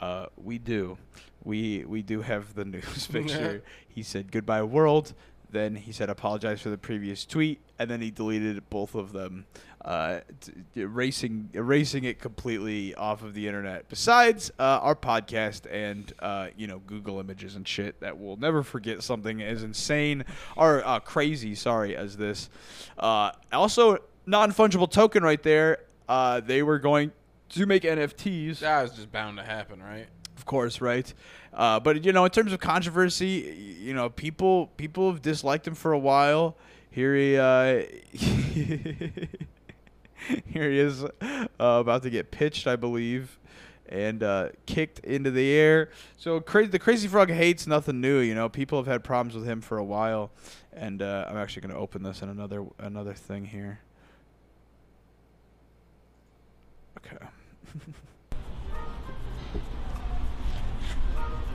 Uh, we do. We we do have the news picture. he said goodbye world. Then he said apologize for the previous tweet, and then he deleted both of them, uh, t- erasing erasing it completely off of the internet. Besides uh, our podcast and uh, you know Google Images and shit, that will never forget something as insane or uh, crazy, sorry, as this. Uh, also, non fungible token right there. Uh, they were going to make NFTs. That was just bound to happen, right? Of course, right? Uh, but you know, in terms of controversy, you know, people people have disliked him for a while. Here he uh, here he is, uh, about to get pitched, I believe, and uh, kicked into the air. So crazy, the crazy frog hates nothing new. You know, people have had problems with him for a while, and uh, I'm actually going to open this in another another thing here. Okay.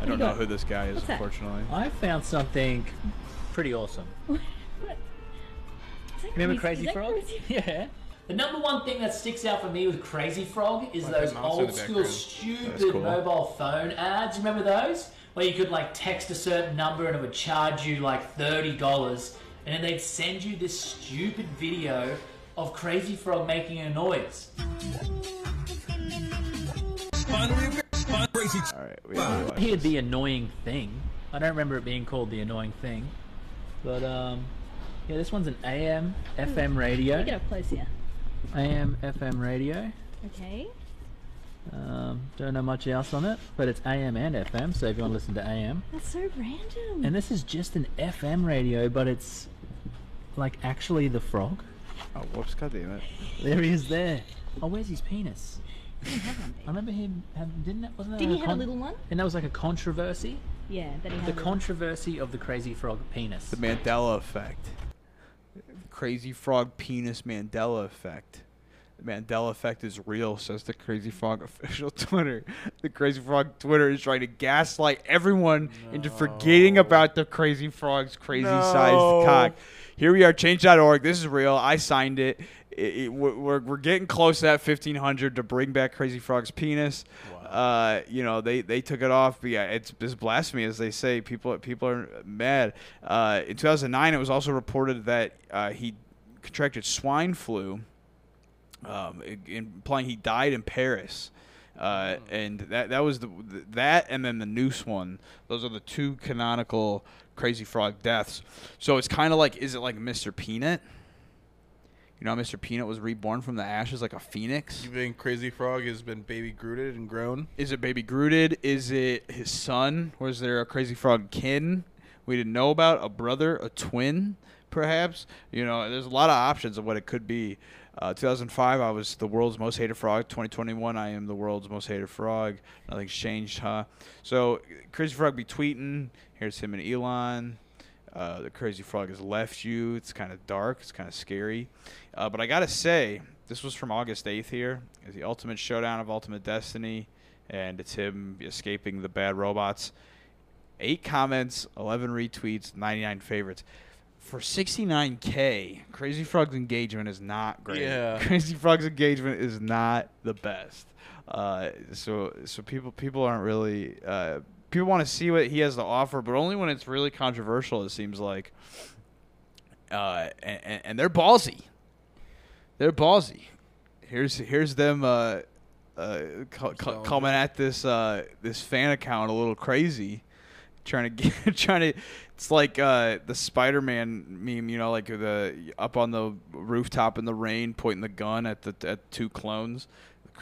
I don't know who this guy is, What's that? unfortunately. I found something pretty awesome. Remember Crazy Frog? Yeah. The number one thing that sticks out for me with Crazy Frog is Like those the mouse in the old school background. stupid cool. mobile phone ads. Remember those? where you could like text a certain number and it would charge you like thirty dollars, and then they'd send you this stupid video of Crazy Frog making a noise. All right, we have to watch Here'd the annoying thing. I don't remember it being called the annoying thing, but um, yeah, this one's an AM FM radio. Get up close here. AM FM radio. Okay. Um, don't know much else on it, but it's AM and FM. So if you want to listen to AM, That's so random. and this is just an FM radio, but it's like actually the frog. Oh, whoops! God damn it! There he is. There. Oh, where's his penis? I remember him. Have, didn't that? Wasn't that Didn't a he have a little one? And that was like a controversy. Yeah, that he had. The a little- controversy of the crazy frog penis. The Mandela effect. Crazy frog penis Mandela effect. The Mandela effect is real, says the Crazy Frog official Twitter. The Crazy Frog Twitter is trying to gaslight everyone into forgetting about the Crazy Frog's crazy sized cock. Here we are, change.org. This is real. I signed it. It- it- we're, we're, getting close to that 1500 to bring back Crazy Frog's penis. Uh, you know, they, they took it off. But yeah, it's, it's blasphemy, as they say. People people are mad. Uh, in 2009, it was also reported that uh, he contracted swine flu, um, implying he died in Paris. Uh, and that that was the that and then the noose one. Those are the two canonical Crazy Frog deaths. So it's kind of like, is it like Mr. Peanut? You know, Mr. Peanut was reborn from the ashes like a phoenix. You think Crazy Frog has been baby Grooted and grown? Is it Baby Grooted? Is it his son? Was there a Crazy Frog kin we didn't know about? A brother? A twin? Perhaps? You know, there's a lot of options of what it could be. Uh, 2005, I was the world's most hated frog. 2021, I am the world's most hated frog. Nothing's changed, huh? So, Crazy Frog be tweeting. Here's him and Elon. Uh, the Crazy Frog has left you. It's kind of dark. It's kind of scary. Uh, but I gotta say, this was from August 8th Here is the Ultimate Showdown of Ultimate Destiny, and it's him escaping the bad robots. Eight comments, 11 retweets, 99 favorites. For 69k, Crazy Frog's engagement is not great. Yeah. Crazy Frog's engagement is not the best. Uh, so so people people aren't really uh, people want to see what he has to offer, but only when it's really controversial. It seems like, uh, and, and they're ballsy. They're ballsy. Here's here's them uh, uh, co- co- coming at this uh, this fan account a little crazy, trying to get trying to. It's like uh, the Spider-Man meme, you know, like the up on the rooftop in the rain, pointing the gun at the at two clones.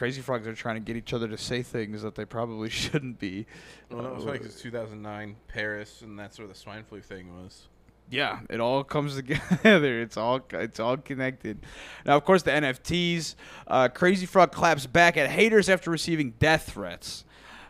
Crazy Frogs are trying to get each other to say things that they probably shouldn't be. Well, that was Uh, funny because 2009 Paris, and that's where the swine flu thing was. Yeah, it all comes together. It's all it's all connected. Now, of course, the NFTs. Uh, Crazy Frog claps back at haters after receiving death threats.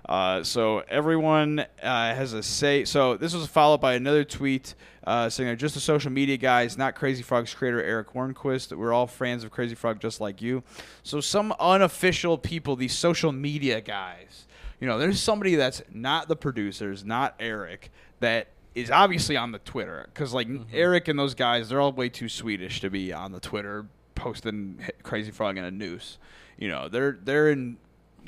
Uh, so everyone uh, has a say. So this was followed by another tweet uh, saying they're just the social media guys, not Crazy Frog's creator Erik Wernquist. We're all fans of Crazy Frog, just like you. So some unofficial people, these social media guys, you know, there's somebody that's not the producers, not Eric, that is obviously on the Twitter because like Eric and those guys, they're all way too Swedish to be on the Twitter posting Crazy Frog in a noose. You know, they're they're in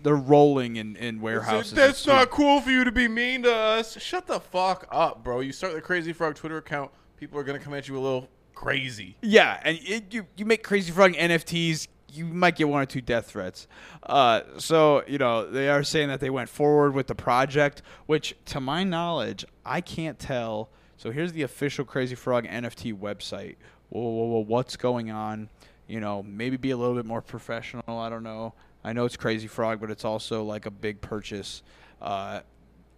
they're rolling in in warehouses. That's not cool for you to be mean to us. Shut the fuck up, bro. You start the Crazy Frog Twitter account, people are gonna come at you a little crazy. Yeah, and it, you you make Crazy Frog NFTs, you might get one or two death threats. Uh, so you know they are saying that they went forward with the project, which to my knowledge, I can't tell. So here's the official Crazy Frog NFT website. Whoa, whoa, whoa, what's going on? You know, maybe be a little bit more professional. I don't know. I know it's Crazy Frog, but it's also like a big purchase. Uh,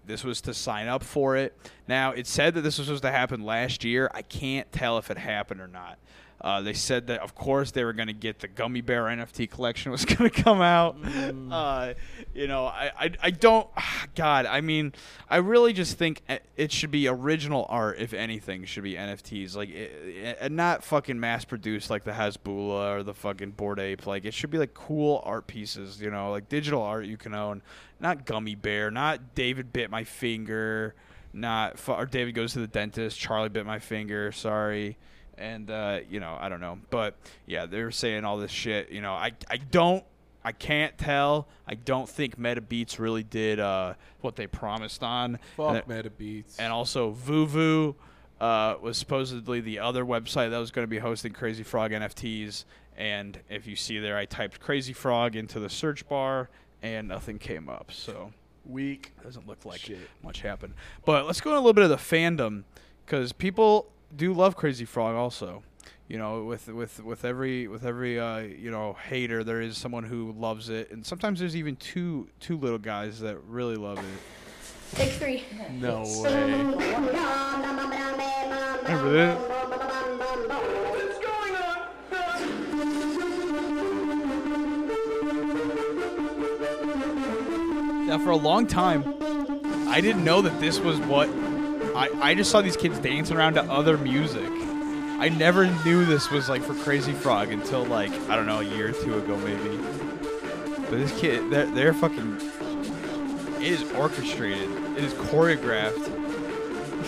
this was to sign up for it. Now, it said that this was supposed to happen last year. I can't tell if it happened or not. Uh, they said that, of course, they were going to get the Gummy Bear NFT collection was going to come out. Mm. Uh, you know, I, I, I don't. Ah, God, I mean, I really just think it- it should be original art, if anything, should be NFTs. Like, it, and not fucking mass produced like the Hasbulla or the fucking Bored Ape. Like, it should be like cool art pieces, you know, like digital art you can own. Not Gummy Bear, not David bit my finger, not or David goes to the dentist. Charlie bit my finger. Sorry, and uh, you know I don't know, but yeah, they're saying all this shit. You know, I I don't I can't tell. I don't think Meta Beats really did uh, what they promised on. Fuck and, it- Meta Beats. and also Vuvu uh, was supposedly the other website that was going to be hosting Crazy Frog NFTs. And if you see there, I typed Crazy Frog into the search bar, and nothing came up. So Weak. doesn't look like Shit. much happened. But let's go into a little bit of the fandom, because people do love Crazy Frog also. You know, with with with every with every uh, you know hater, there is someone who loves it, and sometimes there's even two two little guys that really love it. Take three. No way. Remember that? Now, for a long time, I didn't know that this was what. I, I just saw these kids dancing around to other music. I never knew this was like for Crazy Frog until like I don't know a year or two ago maybe. But this kid, they're, they're fucking. It is orchestrated. It is choreographed.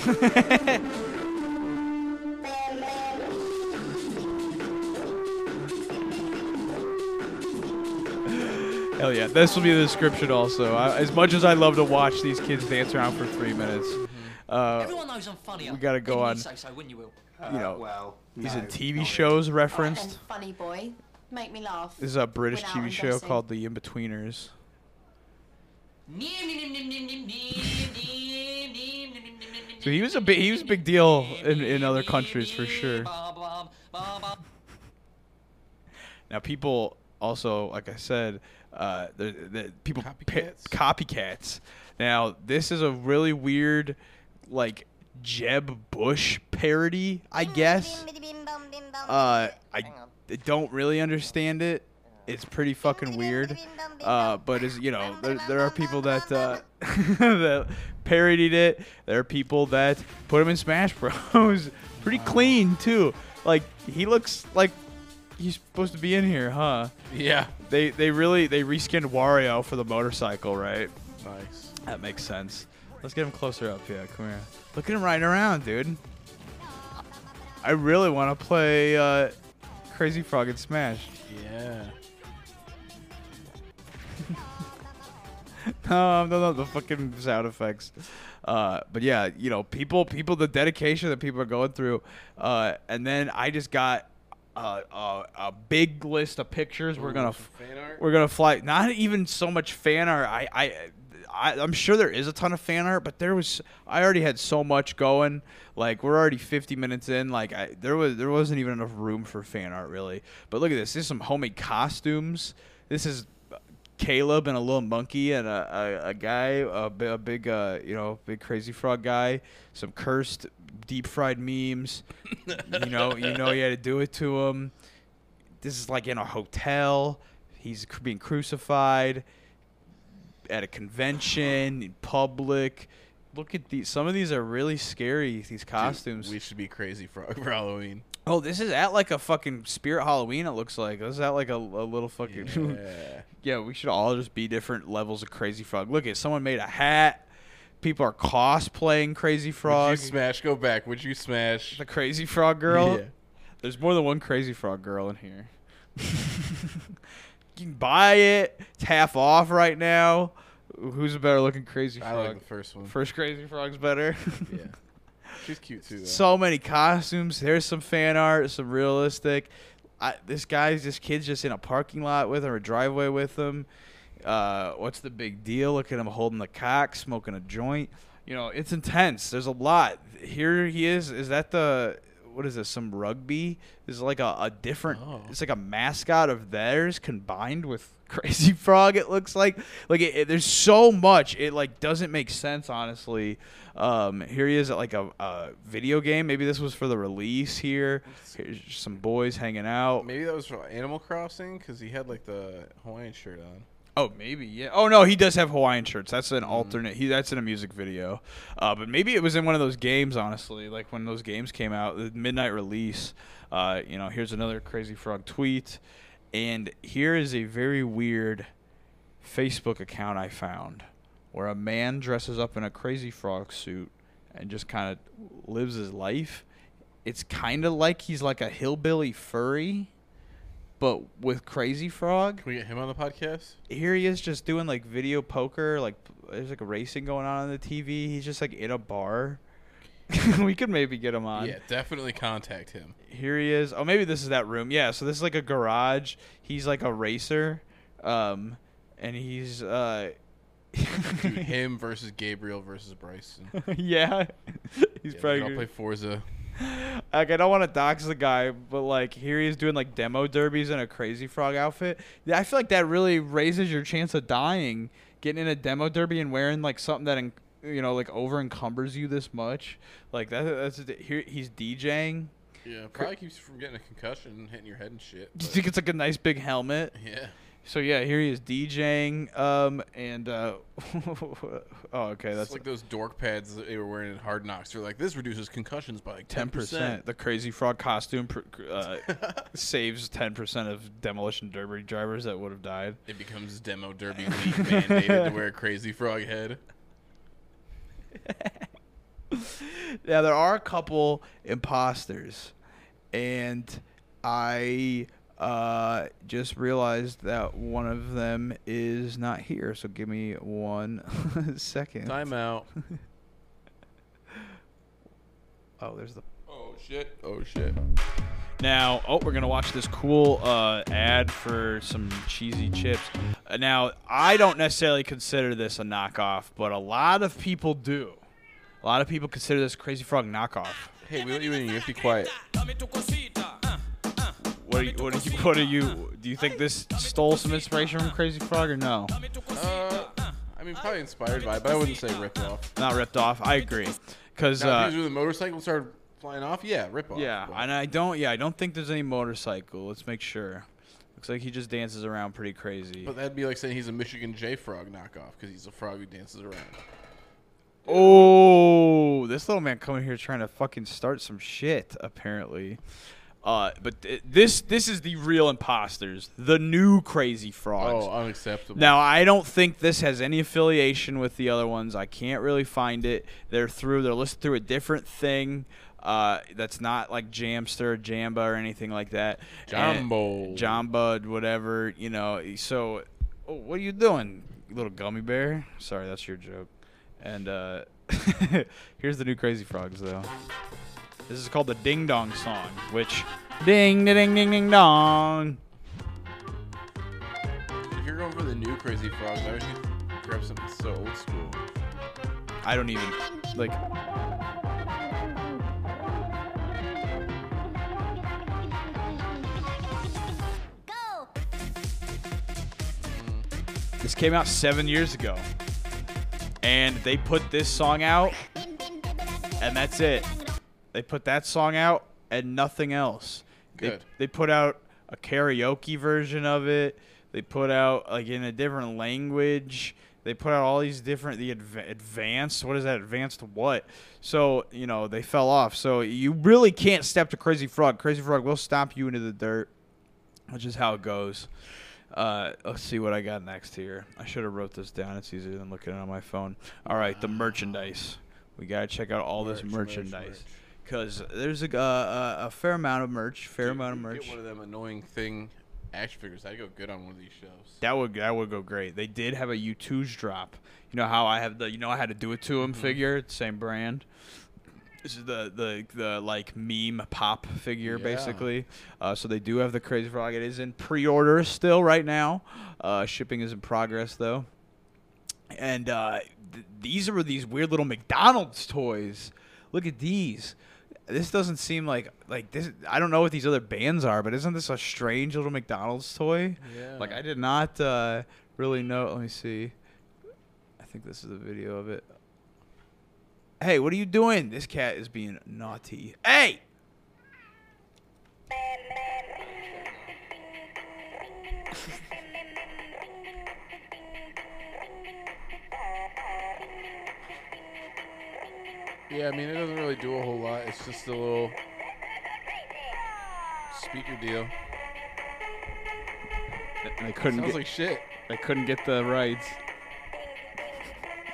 Hell yeah, this will be the description also. I, as much as I love to watch these kids dance around for three minutes, uh, Everyone knows I'm funnier. we gotta go Even on. You say so, when you will. You know, well, these no, are TV shows And referenced. funny boy, make me laugh. This is a British without TV show called The Inbetweeners. So he was a big he was a big deal in, in other countries for sure. Now people also, like I said, uh, the, the people copycats. copycats. Now this is a really weird, like Jeb Bush parody, I guess. Uh, I d- don't really understand it. It's pretty fucking weird. Uh, but as you know, there, there are people that uh, that parodied it. There are people that put him in Smash Bros. Pretty clean too. Like he looks like he's supposed to be in here, huh? Yeah. They they really they reskinned Wario for the motorcycle, right? Nice. That makes sense. Let's get him closer up. Yeah, come here. Look at him riding around, dude. I really want to play uh, Crazy Frog and Smash. Yeah. no, no, no, the fucking sound effects. Uh, but yeah, you know, people, people, the dedication that people are going through, uh, and then I just got uh, uh, a big list of pictures. we're gonna, f- fan art? we're gonna fly. Not even so much fan art. I, I, I, I'm sure there is a ton of fan art, but there was. I already had so much going. Like we're already 50 minutes in. Like I, there was, there wasn't even enough room for fan art really. But look at this. Is some homemade costumes. This is Caleb and a little monkey and a, a, a guy, a, a big, uh, you know, big crazy frog guy. Some cursed deep fried memes. you know, you know, you had to do it to him. This is like in a hotel. He's being crucified at a convention in public. Look at these. Some of these are really scary. These costumes. we should be crazy for, for Halloween. Oh, this is at like a fucking Spirit Halloween. It looks like this is at like a, a little fucking. Yeah. yeah, we should all just be different levels of Crazy Frog. Look at someone made a hat. People are cosplaying Crazy Frog. Would you smash? Go back. Would you smash the Crazy Frog girl. Yeah. There's more than one Crazy Frog girl in here. You can buy it. It's half off right now. Who's a better looking Crazy frog? I like the first one. First Crazy Frog's better. Yeah. She's cute too. Though. so many costumes. There's some fan art, some realistic. I, this guy's, this kid's just in a parking lot with him or a driveway with him. Uh, what's the big deal? Look at him holding the cock, smoking a joint. You know, it's intense. There's a lot. Here he is. Is that the what is this? Some rugby? This is like a, a different. It's like a mascot of theirs combined with Crazy Frog. It looks like like it, it- there's so much. It like doesn't make sense honestly. Um, here he is at like a, a video game. Maybe this was for the release here. Here's some boys hanging out. Maybe that was for Animal Crossing because he had like the Hawaiian shirt on. Oh, maybe yeah. Oh no, he does have Hawaiian shirts. That's an alternate. He that's in a music video. Uh, but maybe it was in one of those games. Honestly, like when those games came out, the midnight release. Uh, you know, here's another Crazy Frog tweet, and here is a very weird Facebook account I found where a man dresses up in a Crazy Frog suit and just kind of lives his life. It's kind of like he's like a hillbilly furry but with Crazy Frog. Can we get him on the podcast? Here he is just doing like video poker. Like there's like a racing going on on the TV. He's just like in a bar. we could maybe get him on. Yeah, definitely contact him. Here he is. Oh, maybe this is that room. Yeah. So this is like a garage. He's like a racer, um, and he's uh, Dude, him versus Gabriel versus Bryson. yeah. he's Yeah, probably gonna- play Forza. Like I don't want to dox the guy, but like here he is doing like demo derbies in a crazy frog outfit. Yeah, I feel like that really raises your chance of dying. Getting in a demo derby and wearing like something that you know like over encumbers you this much, like that. That's here. He's DJing. Yeah, probably keeps you from getting a concussion and hitting your head and shit. Do you think it's like a nice big helmet? Yeah. So yeah, here he is DJing. Um and uh, oh okay, That's that's like those dork pads that they were wearing in Hard Knocks. They're like, this reduces concussions by like ten percent. The crazy frog costume pr- uh, saves ten percent of demolition derby drivers that would have died. It becomes demo derby league mandated to wear a crazy frog head. Yeah, there are a couple imposters, and I uh, just realized that one of them is not here. So give me one second. Time out. Oh, there's the. Oh shit. Oh shit. Now, oh, we're gonna watch this cool uh, ad for some cheesy chips. Uh, now, I don't necessarily consider this a knockoff, but a lot of people do. A lot of people consider this Crazy Frog knockoff. Hey, we let you in. You have to be quiet. What are you? What are you? What you? Do you think this stole some inspiration from Crazy Frog or no? Uh, I mean, probably inspired by, it, but I wouldn't say ripped off. Not ripped off. I agree. Because uh, if he was with a motorcycle started flying off, yeah, rip off. yeah, and I don't. Yeah, I don't think there's any motorcycle. Let's make sure. Looks like he just dances around pretty crazy. But that'd be like saying he's a Michigan J Frog knockoff because he's a frog who dances around. Oh, this little man coming here trying to fucking start some shit. Apparently, uh, but th- this this is the real imposters, the new crazy frogs. Oh, unacceptable. Now I don't think this has any affiliation with the other ones. I can't really find it. They're through. They're listed through a different thing. Uh, that's not like Jamster, Jamba, or anything like that. And- Jumbo. Jamba, whatever. You know. So, oh, what are you doing, little gummy bear? Sorry, that's your joke. And uh, here's the new Crazy Frogs, though. This is called the Ding Dong Song, which ding ding ding ding dong. If you're going for the new Crazy Frogs, I wish you'd grab something so old school. I don't even like. This came out seven years ago, and they put this song out, and that's it. They put that song out and nothing else. They, Good. they put out a karaoke version of it. They put out like in a different language. They put out all these different the adv- advanced. What is that? Advanced what? So you know they fell off. So you really can't step to Crazy Frog. Crazy Frog will stomp you into the dirt, which is how it goes. Uh, let's see what I got next here. I should have wrote this down. It's easier than looking it on my phone. All right, the merchandise. We gotta check out all this Merch, merch, merchandise merch. Because there's a, uh, a a fair amount of merch. Fair amount of merch. Get one of them annoying thing action figures. That'd go good on one of these shelves. That would that would go great. They did have a Youtooz drop. You know how I have the you know I had to do it to him figure, same brand. This is the the the like meme pop figure Yeah. basically. Uh, so they do have the Crazy Frog. It is in pre-order still right now. Uh, shipping is in progress though. And uh, th- these are these weird little McDonald's toys. Look at these. This doesn't seem like like this. I don't know what these other bands are, but isn't this a strange little McDonald's toy? Yeah. Like I did not uh, really know. Let me see. I think this is a video of it. Hey, what are you doing? This cat is being naughty. Hey! Yeah, I mean it doesn't really do a whole lot. It's just a little speaker deal. And they couldn't Sounds get, like shit. They couldn't get the rights.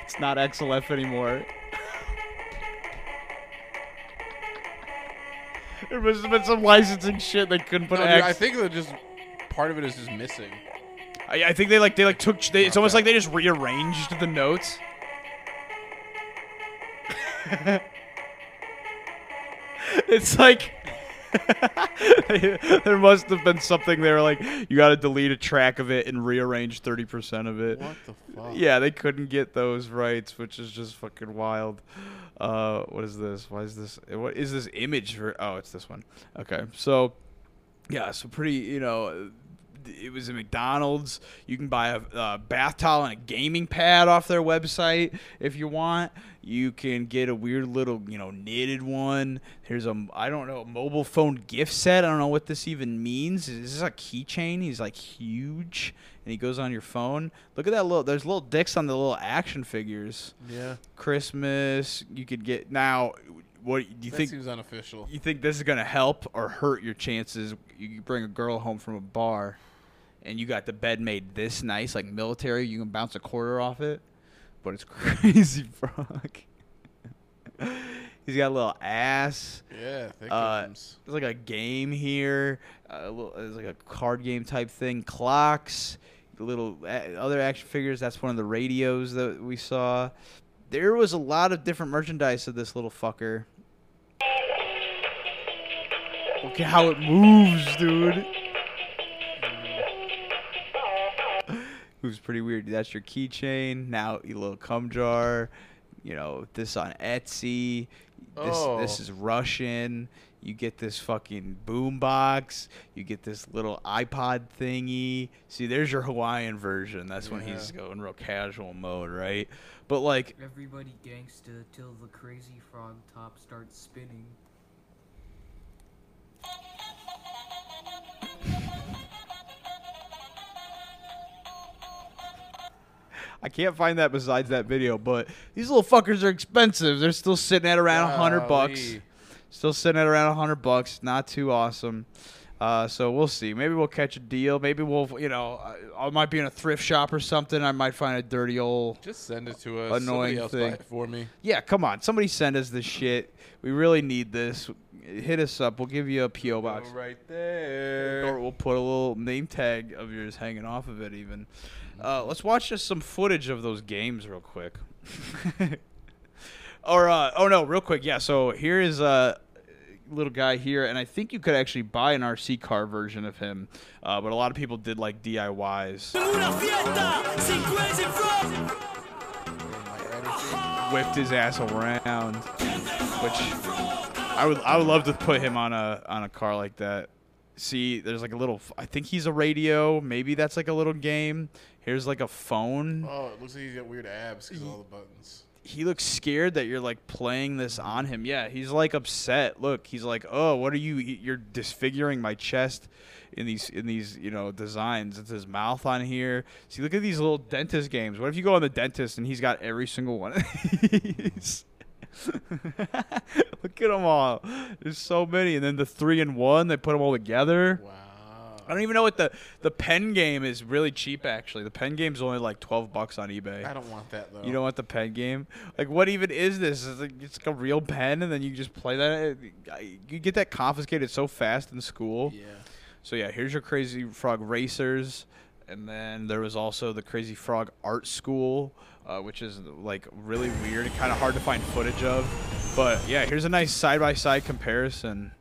It's not Axel F anymore. There must have been some licensing shit they couldn't put No, dude, X. I think they're just part of it is just missing. I, I think they like they like took. They, it's almost like they just rearranged the notes. it's like there must have been something there like you got to delete a track of it and rearrange 30% of it. What the fuck? Yeah, they couldn't get those rights, which is just fucking wild. Uh, what is this? Why is this? What is this image for? Oh, it's this one. Okay, so yeah, so pretty. You know, it was a McDonald's. You can buy a, a bath towel and a gaming pad off their website if you want. You can get a weird little, you know, knitted one. There's a, I don't know, a mobile phone gift set. I don't know what this even means. Is this a keychain? He's like huge, and he goes on your phone. Look at that little. There's little dicks on the little action figures. Yeah. Christmas. You could get now. What do you That think? seems unofficial. You think this is gonna help or hurt your chances? You bring a girl home from a bar, and you got the bed made this nice, like military. You can bounce a quarter off it, but it's crazy frog. He's got a little ass. Yeah, thick Uh, there's like a game here. A little, there's like a card game type thing. Clocks. Little a- other action figures. That's one of the radios that we saw. There was a lot of different merchandise of this little fucker. Look at how it moves, dude. Moves pretty weird. That's your keychain. Now your little cum jar. You know this on Etsy. This this Oh. is Russian. You get this fucking boom box. You get this little iPod thingy. See, there's your Hawaiian version. That's when he's going real casual mode, right? But like Everybody gangsta till the crazy frog top starts spinning. I can't find that besides that video, but these little fuckers are expensive. They're still sitting at around a hundred bucks. Still sitting at around a hundred bucks. Not too awesome. Uh, so we'll see. Maybe we'll catch a deal. Maybe we'll, you know, I, I might be in a thrift shop or something. I might find a dirty old, Just send it to us. annoying thing for me. Yeah, come on. Somebody send us this shit. We really need this. Hit us up. We'll give you a PO box. right there. Or we'll put a little name tag of yours hanging off of it, even. Uh, let's watch just some footage of those games real quick. or uh, oh no, real quick, yeah. So here is a little guy here, and I think you could actually buy an RC car version of him, uh, but a lot of people did like DIYs. Whipped his ass around, which I would I would love to put him on a on a car like that. See, there's like a little. I think he's a radio. Maybe that's like a little game. Here's like a phone. Oh, it looks like he's got weird abs because of all the buttons. He looks scared that you're like playing this on him. Yeah, he's like upset. Look, he's like, "Oh, what are you? You're disfiguring my chest in these in these you know designs." It's his mouth on here. See, look at these little dentist games. What if you go on the dentist and he's got every single one of these? Look at them all. There's so many, and then the three and one. They put them all together. Wow. I don't even know what the the pen game is. Really cheap, actually. The pen game's only like twelve bucks on eBay. I don't want that though. You don't want the pen game? Like, what even is this? It's like, it's like a real pen, and then you just play that. You get that confiscated so fast in school. Yeah. So yeah, here's your Crazy Frog Racers, and then there was also the Crazy Frog Art School, uh, which is like really weird and kind of hard to find footage of. But yeah, here's a nice side by side comparison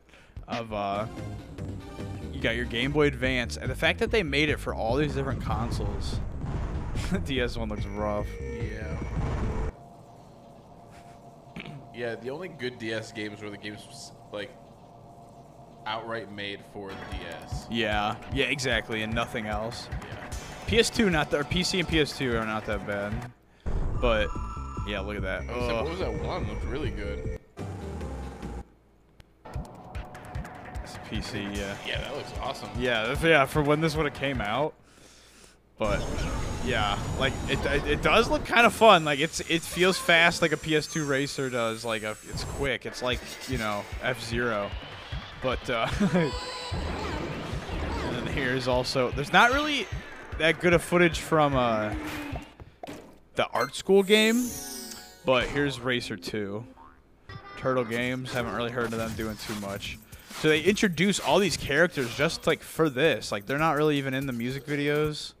of. Uh, you got your Game Boy Advance, and the fact that they made it for all these different consoles. the DS one looks rough. Yeah. Yeah, the only good DS games were the games like outright made for the DS. Yeah, yeah, exactly, and nothing else. PS2 not that, or PC and PS2 are not that bad, but yeah, look at that. Like, what was that one? Looked really good. It's a PC, yeah. Yeah, that looks awesome. Yeah, yeah, for when this would have came out. But yeah, like it, it, it does look kind of fun. Like it's it feels fast like a PS2 racer does. Like a, it's quick. It's like you know F Zero. But uh, and then here's also there's not really that good of footage from uh, the art school game. But here's Racer 2. Turtle Games haven't really heard of them doing too much. So they introduce all these characters just like for this. Like they're not really even in the music videos.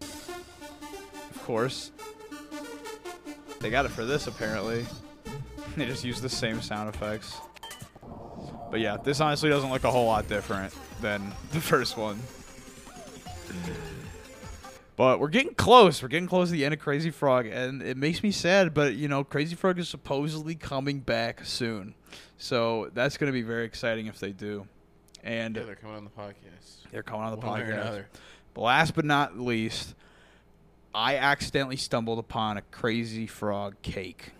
Of course. They got it for this apparently. They just use the same sound effects. But yeah, this honestly doesn't look a whole lot different than the first one. But we're getting close. We're getting close to the end of Crazy Frog, and it makes me sad. But you know, Crazy Frog is supposedly coming back soon, so that's going to be very exciting if they do. And Yeah, they're coming on the podcast. they're coming on the One podcast. But last but not least, I accidentally stumbled upon a Crazy Frog cake.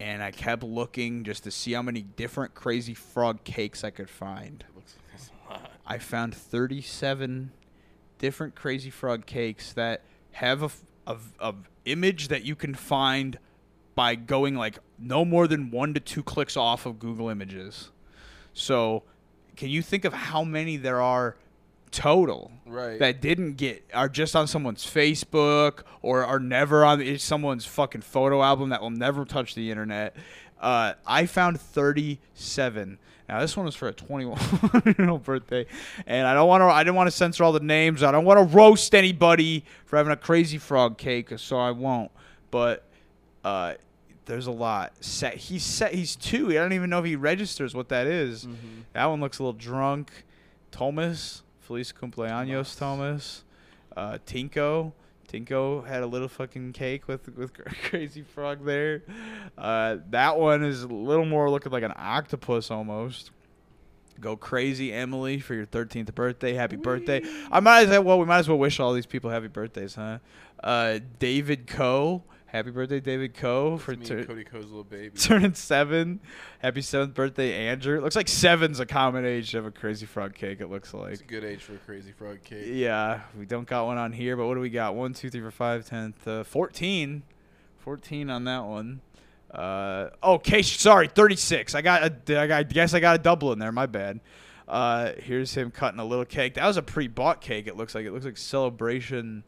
And I kept looking just to see how many different Crazy Frog cakes I could find. Looks like a lot. I found 37 different Crazy Frog cakes that have a a image that you can find by going like no more than one to two clicks off of Google Images. So, can you think of how many there are total Right. that didn't get are just on someone's Facebook or are never on it's someone's fucking photo album that will never touch the internet? Uh, I found 37. Now this one was for a 21 year old birthday, and I don't want to. I didn't want to censor all the names. I don't want to roast anybody for having a crazy frog cake, so I won't. But uh, there's a lot. Set. He's set. He's two. I don't even know if he registers what that is. That one looks a little drunk. Thomas, Feliz cumpleaños, Thomas. Uh, Tinko. Tinko had a little fucking cake with with Crazy Frog there. Uh, that one is a little more looking like an octopus almost. Go crazy, Emily, for your 13th birthday. Happy birthday. I might as well, we might as well wish all these people happy birthdays, huh? Uh, David Coe. Happy birthday, David Coe, for tur- Cody Co's little baby. turning seven. Happy seventh birthday, Andrew. It looks like seven's a common age to have a Crazy Frog cake, it looks like. It's a good age for a crazy frog cake. Yeah, we don't got one on here, but what do we got? One, two, three, four, five, ten, uh, 14. 14 on that one. Uh, okay, sorry, 36. I got a, I got, I guess I got a double in there. My bad. Uh, here's him cutting a little cake. That was a pre-bought cake. It looks like it looks like celebration.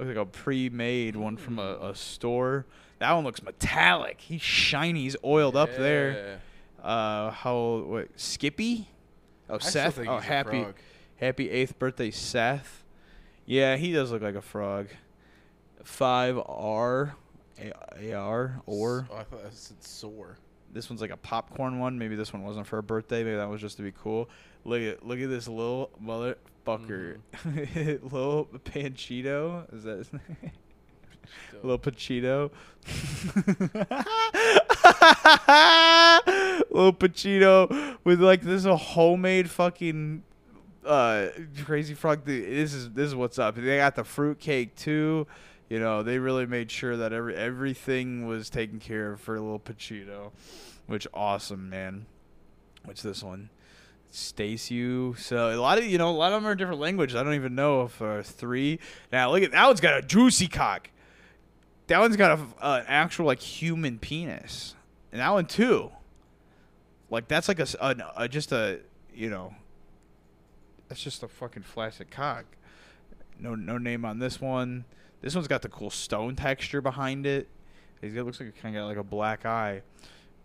Looks like a pre-made one from a, a store. That one looks metallic. He's shiny. He's oiled up there. Uh, how what? Skippy? Oh, I Seth. Oh, happy, happy eighth birthday, Seth. Yeah, he does look like a frog. Five R, A R or. Oh, I thought that said sore. This one's like a popcorn one. Maybe this one wasn't for a birthday. Maybe that was just to be cool. Look at look at this little motherfucker, little Panchito. Is that his name? Little Pachito. Little Pachito with like this is a homemade fucking uh crazy frog. th- This is this is what's up. They got the fruit cake too. You know, they really made sure that every everything was taken care of for little Pachito, which awesome, man. What's this one? Stacy. So a lot of you know a lot of them are different languages. I don't even know if uh, three. Now look at that one's got a juicy cock. That one's got a, uh, an actual like human penis, and that one too. Like that's like a, an- a just a you know. That's just a fucking flaccid cock. No no name on this one. This one's got the cool stone texture behind it. He's got looks like it kind of got like a black eye.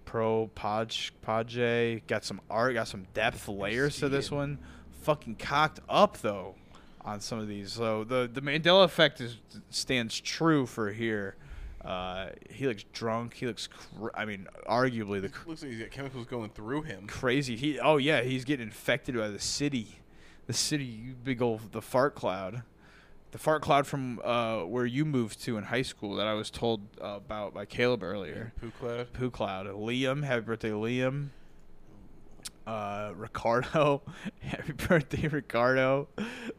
Pro Podge Podge got some art, got some depth layers to this one. Fucking cocked up though on some of these. So the the Mandela effect is stands true for here. Uh, he looks drunk. He looks. Cr- I mean, arguably the cr- Looks like he's got chemicals going through him. crazy. He oh yeah, he's getting infected by the city, the city, you big old the fart cloud, the fart cloud from uh, where you moved to in high school that I was told uh, about by Caleb earlier. Poo cloud. Poo cloud. Liam, happy birthday, Liam. Uh, Ricardo, happy birthday, Ricardo.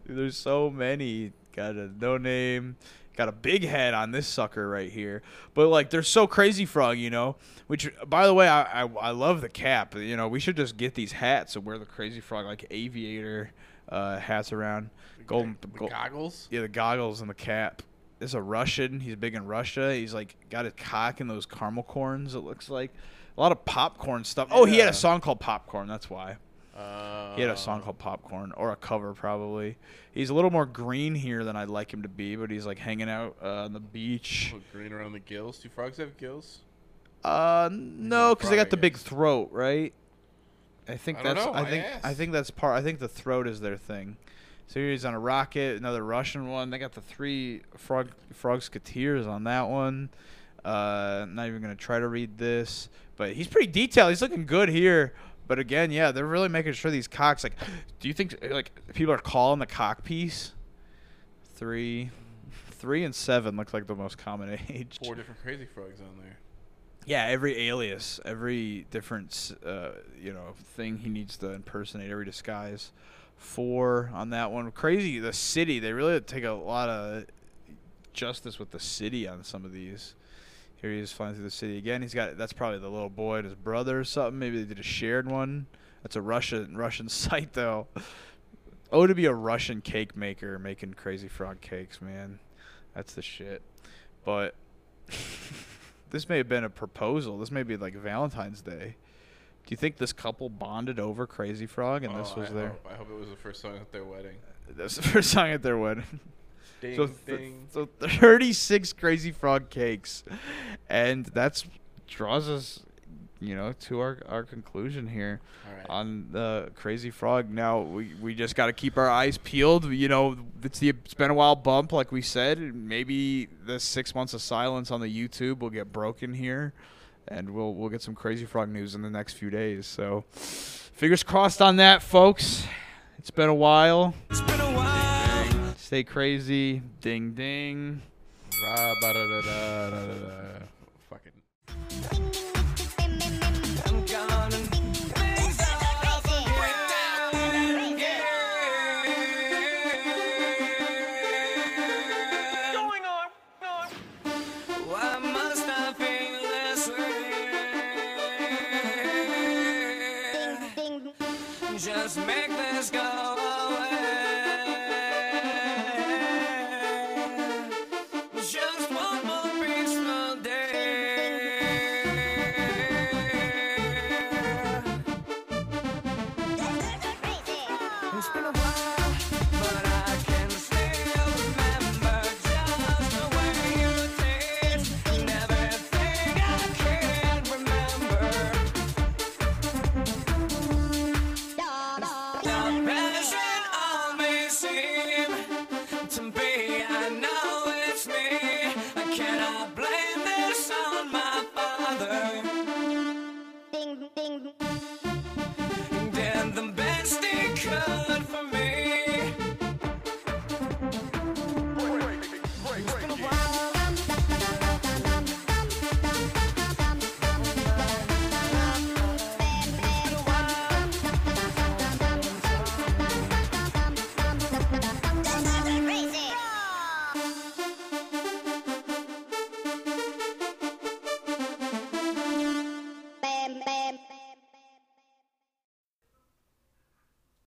There's so many. Got a no name. Got a big head on this sucker right here. But like, they're so crazy frog, you know. Which, by the way, I, I I love the cap. You know, we should just get these hats and wear the crazy frog like aviator uh, hats around. Golden The gold- goggles. yeah, the goggles and the cap. This is a Russian. He's big in Russia. He's like got his cock in those caramel corns. It looks like a lot of popcorn stuff. Oh, he had a song called Popcorn. That's why. Uh, He had a song called Popcorn or a cover probably. He's a little more green here than I'd like him to be, but he's like hanging out uh, on the beach. Green around the gills. Do frogs have gills? Uh, no, because they got the big throat, right? I think I that's know, I I think I think that's part. I think the throat is their thing. So he's on a rocket, another Russian one. They got the three frog frogskateers on that one. Uh, not even gonna try to read this, but he's pretty detailed. He's looking good here. But again, yeah, they're really making sure these cocks. Like, do you think like people are calling the cock piece? Three, three and seven looks like the most common age. Four different crazy frogs on there. Yeah, every alias, every different, uh, you know, thing he needs to impersonate, every disguise. Four on that one. Crazy, the city. They really take a lot of justice with the city on some of these. Here he is flying through the city again. He's got that's probably the little boy and his brother or something. Maybe they did a shared one. That's a Russian Russian site though. Oh, to be a Russian cake maker making crazy frog cakes, man. That's the shit. But this may have been a proposal. This may be like Valentine's Day. Do you think this couple bonded over Crazy Frog and this Oh, was I their Hope, I hope it was the first song at their wedding. that's the first song at their wedding. Ding, so, th- ding. so 36 Crazy Frog cakes, and that's draws us, you know, to our our conclusion here Alright. on the Crazy Frog. Now we we just got to keep our eyes peeled. You know, it's the it's been a while bump, like we said. Maybe the six months of silence on the YouTube will get broken here, and we'll we'll get some Crazy Frog news in the next few days. So, fingers crossed on that, folks. It's been a while. It's been a while. Stay crazy. Ding ding.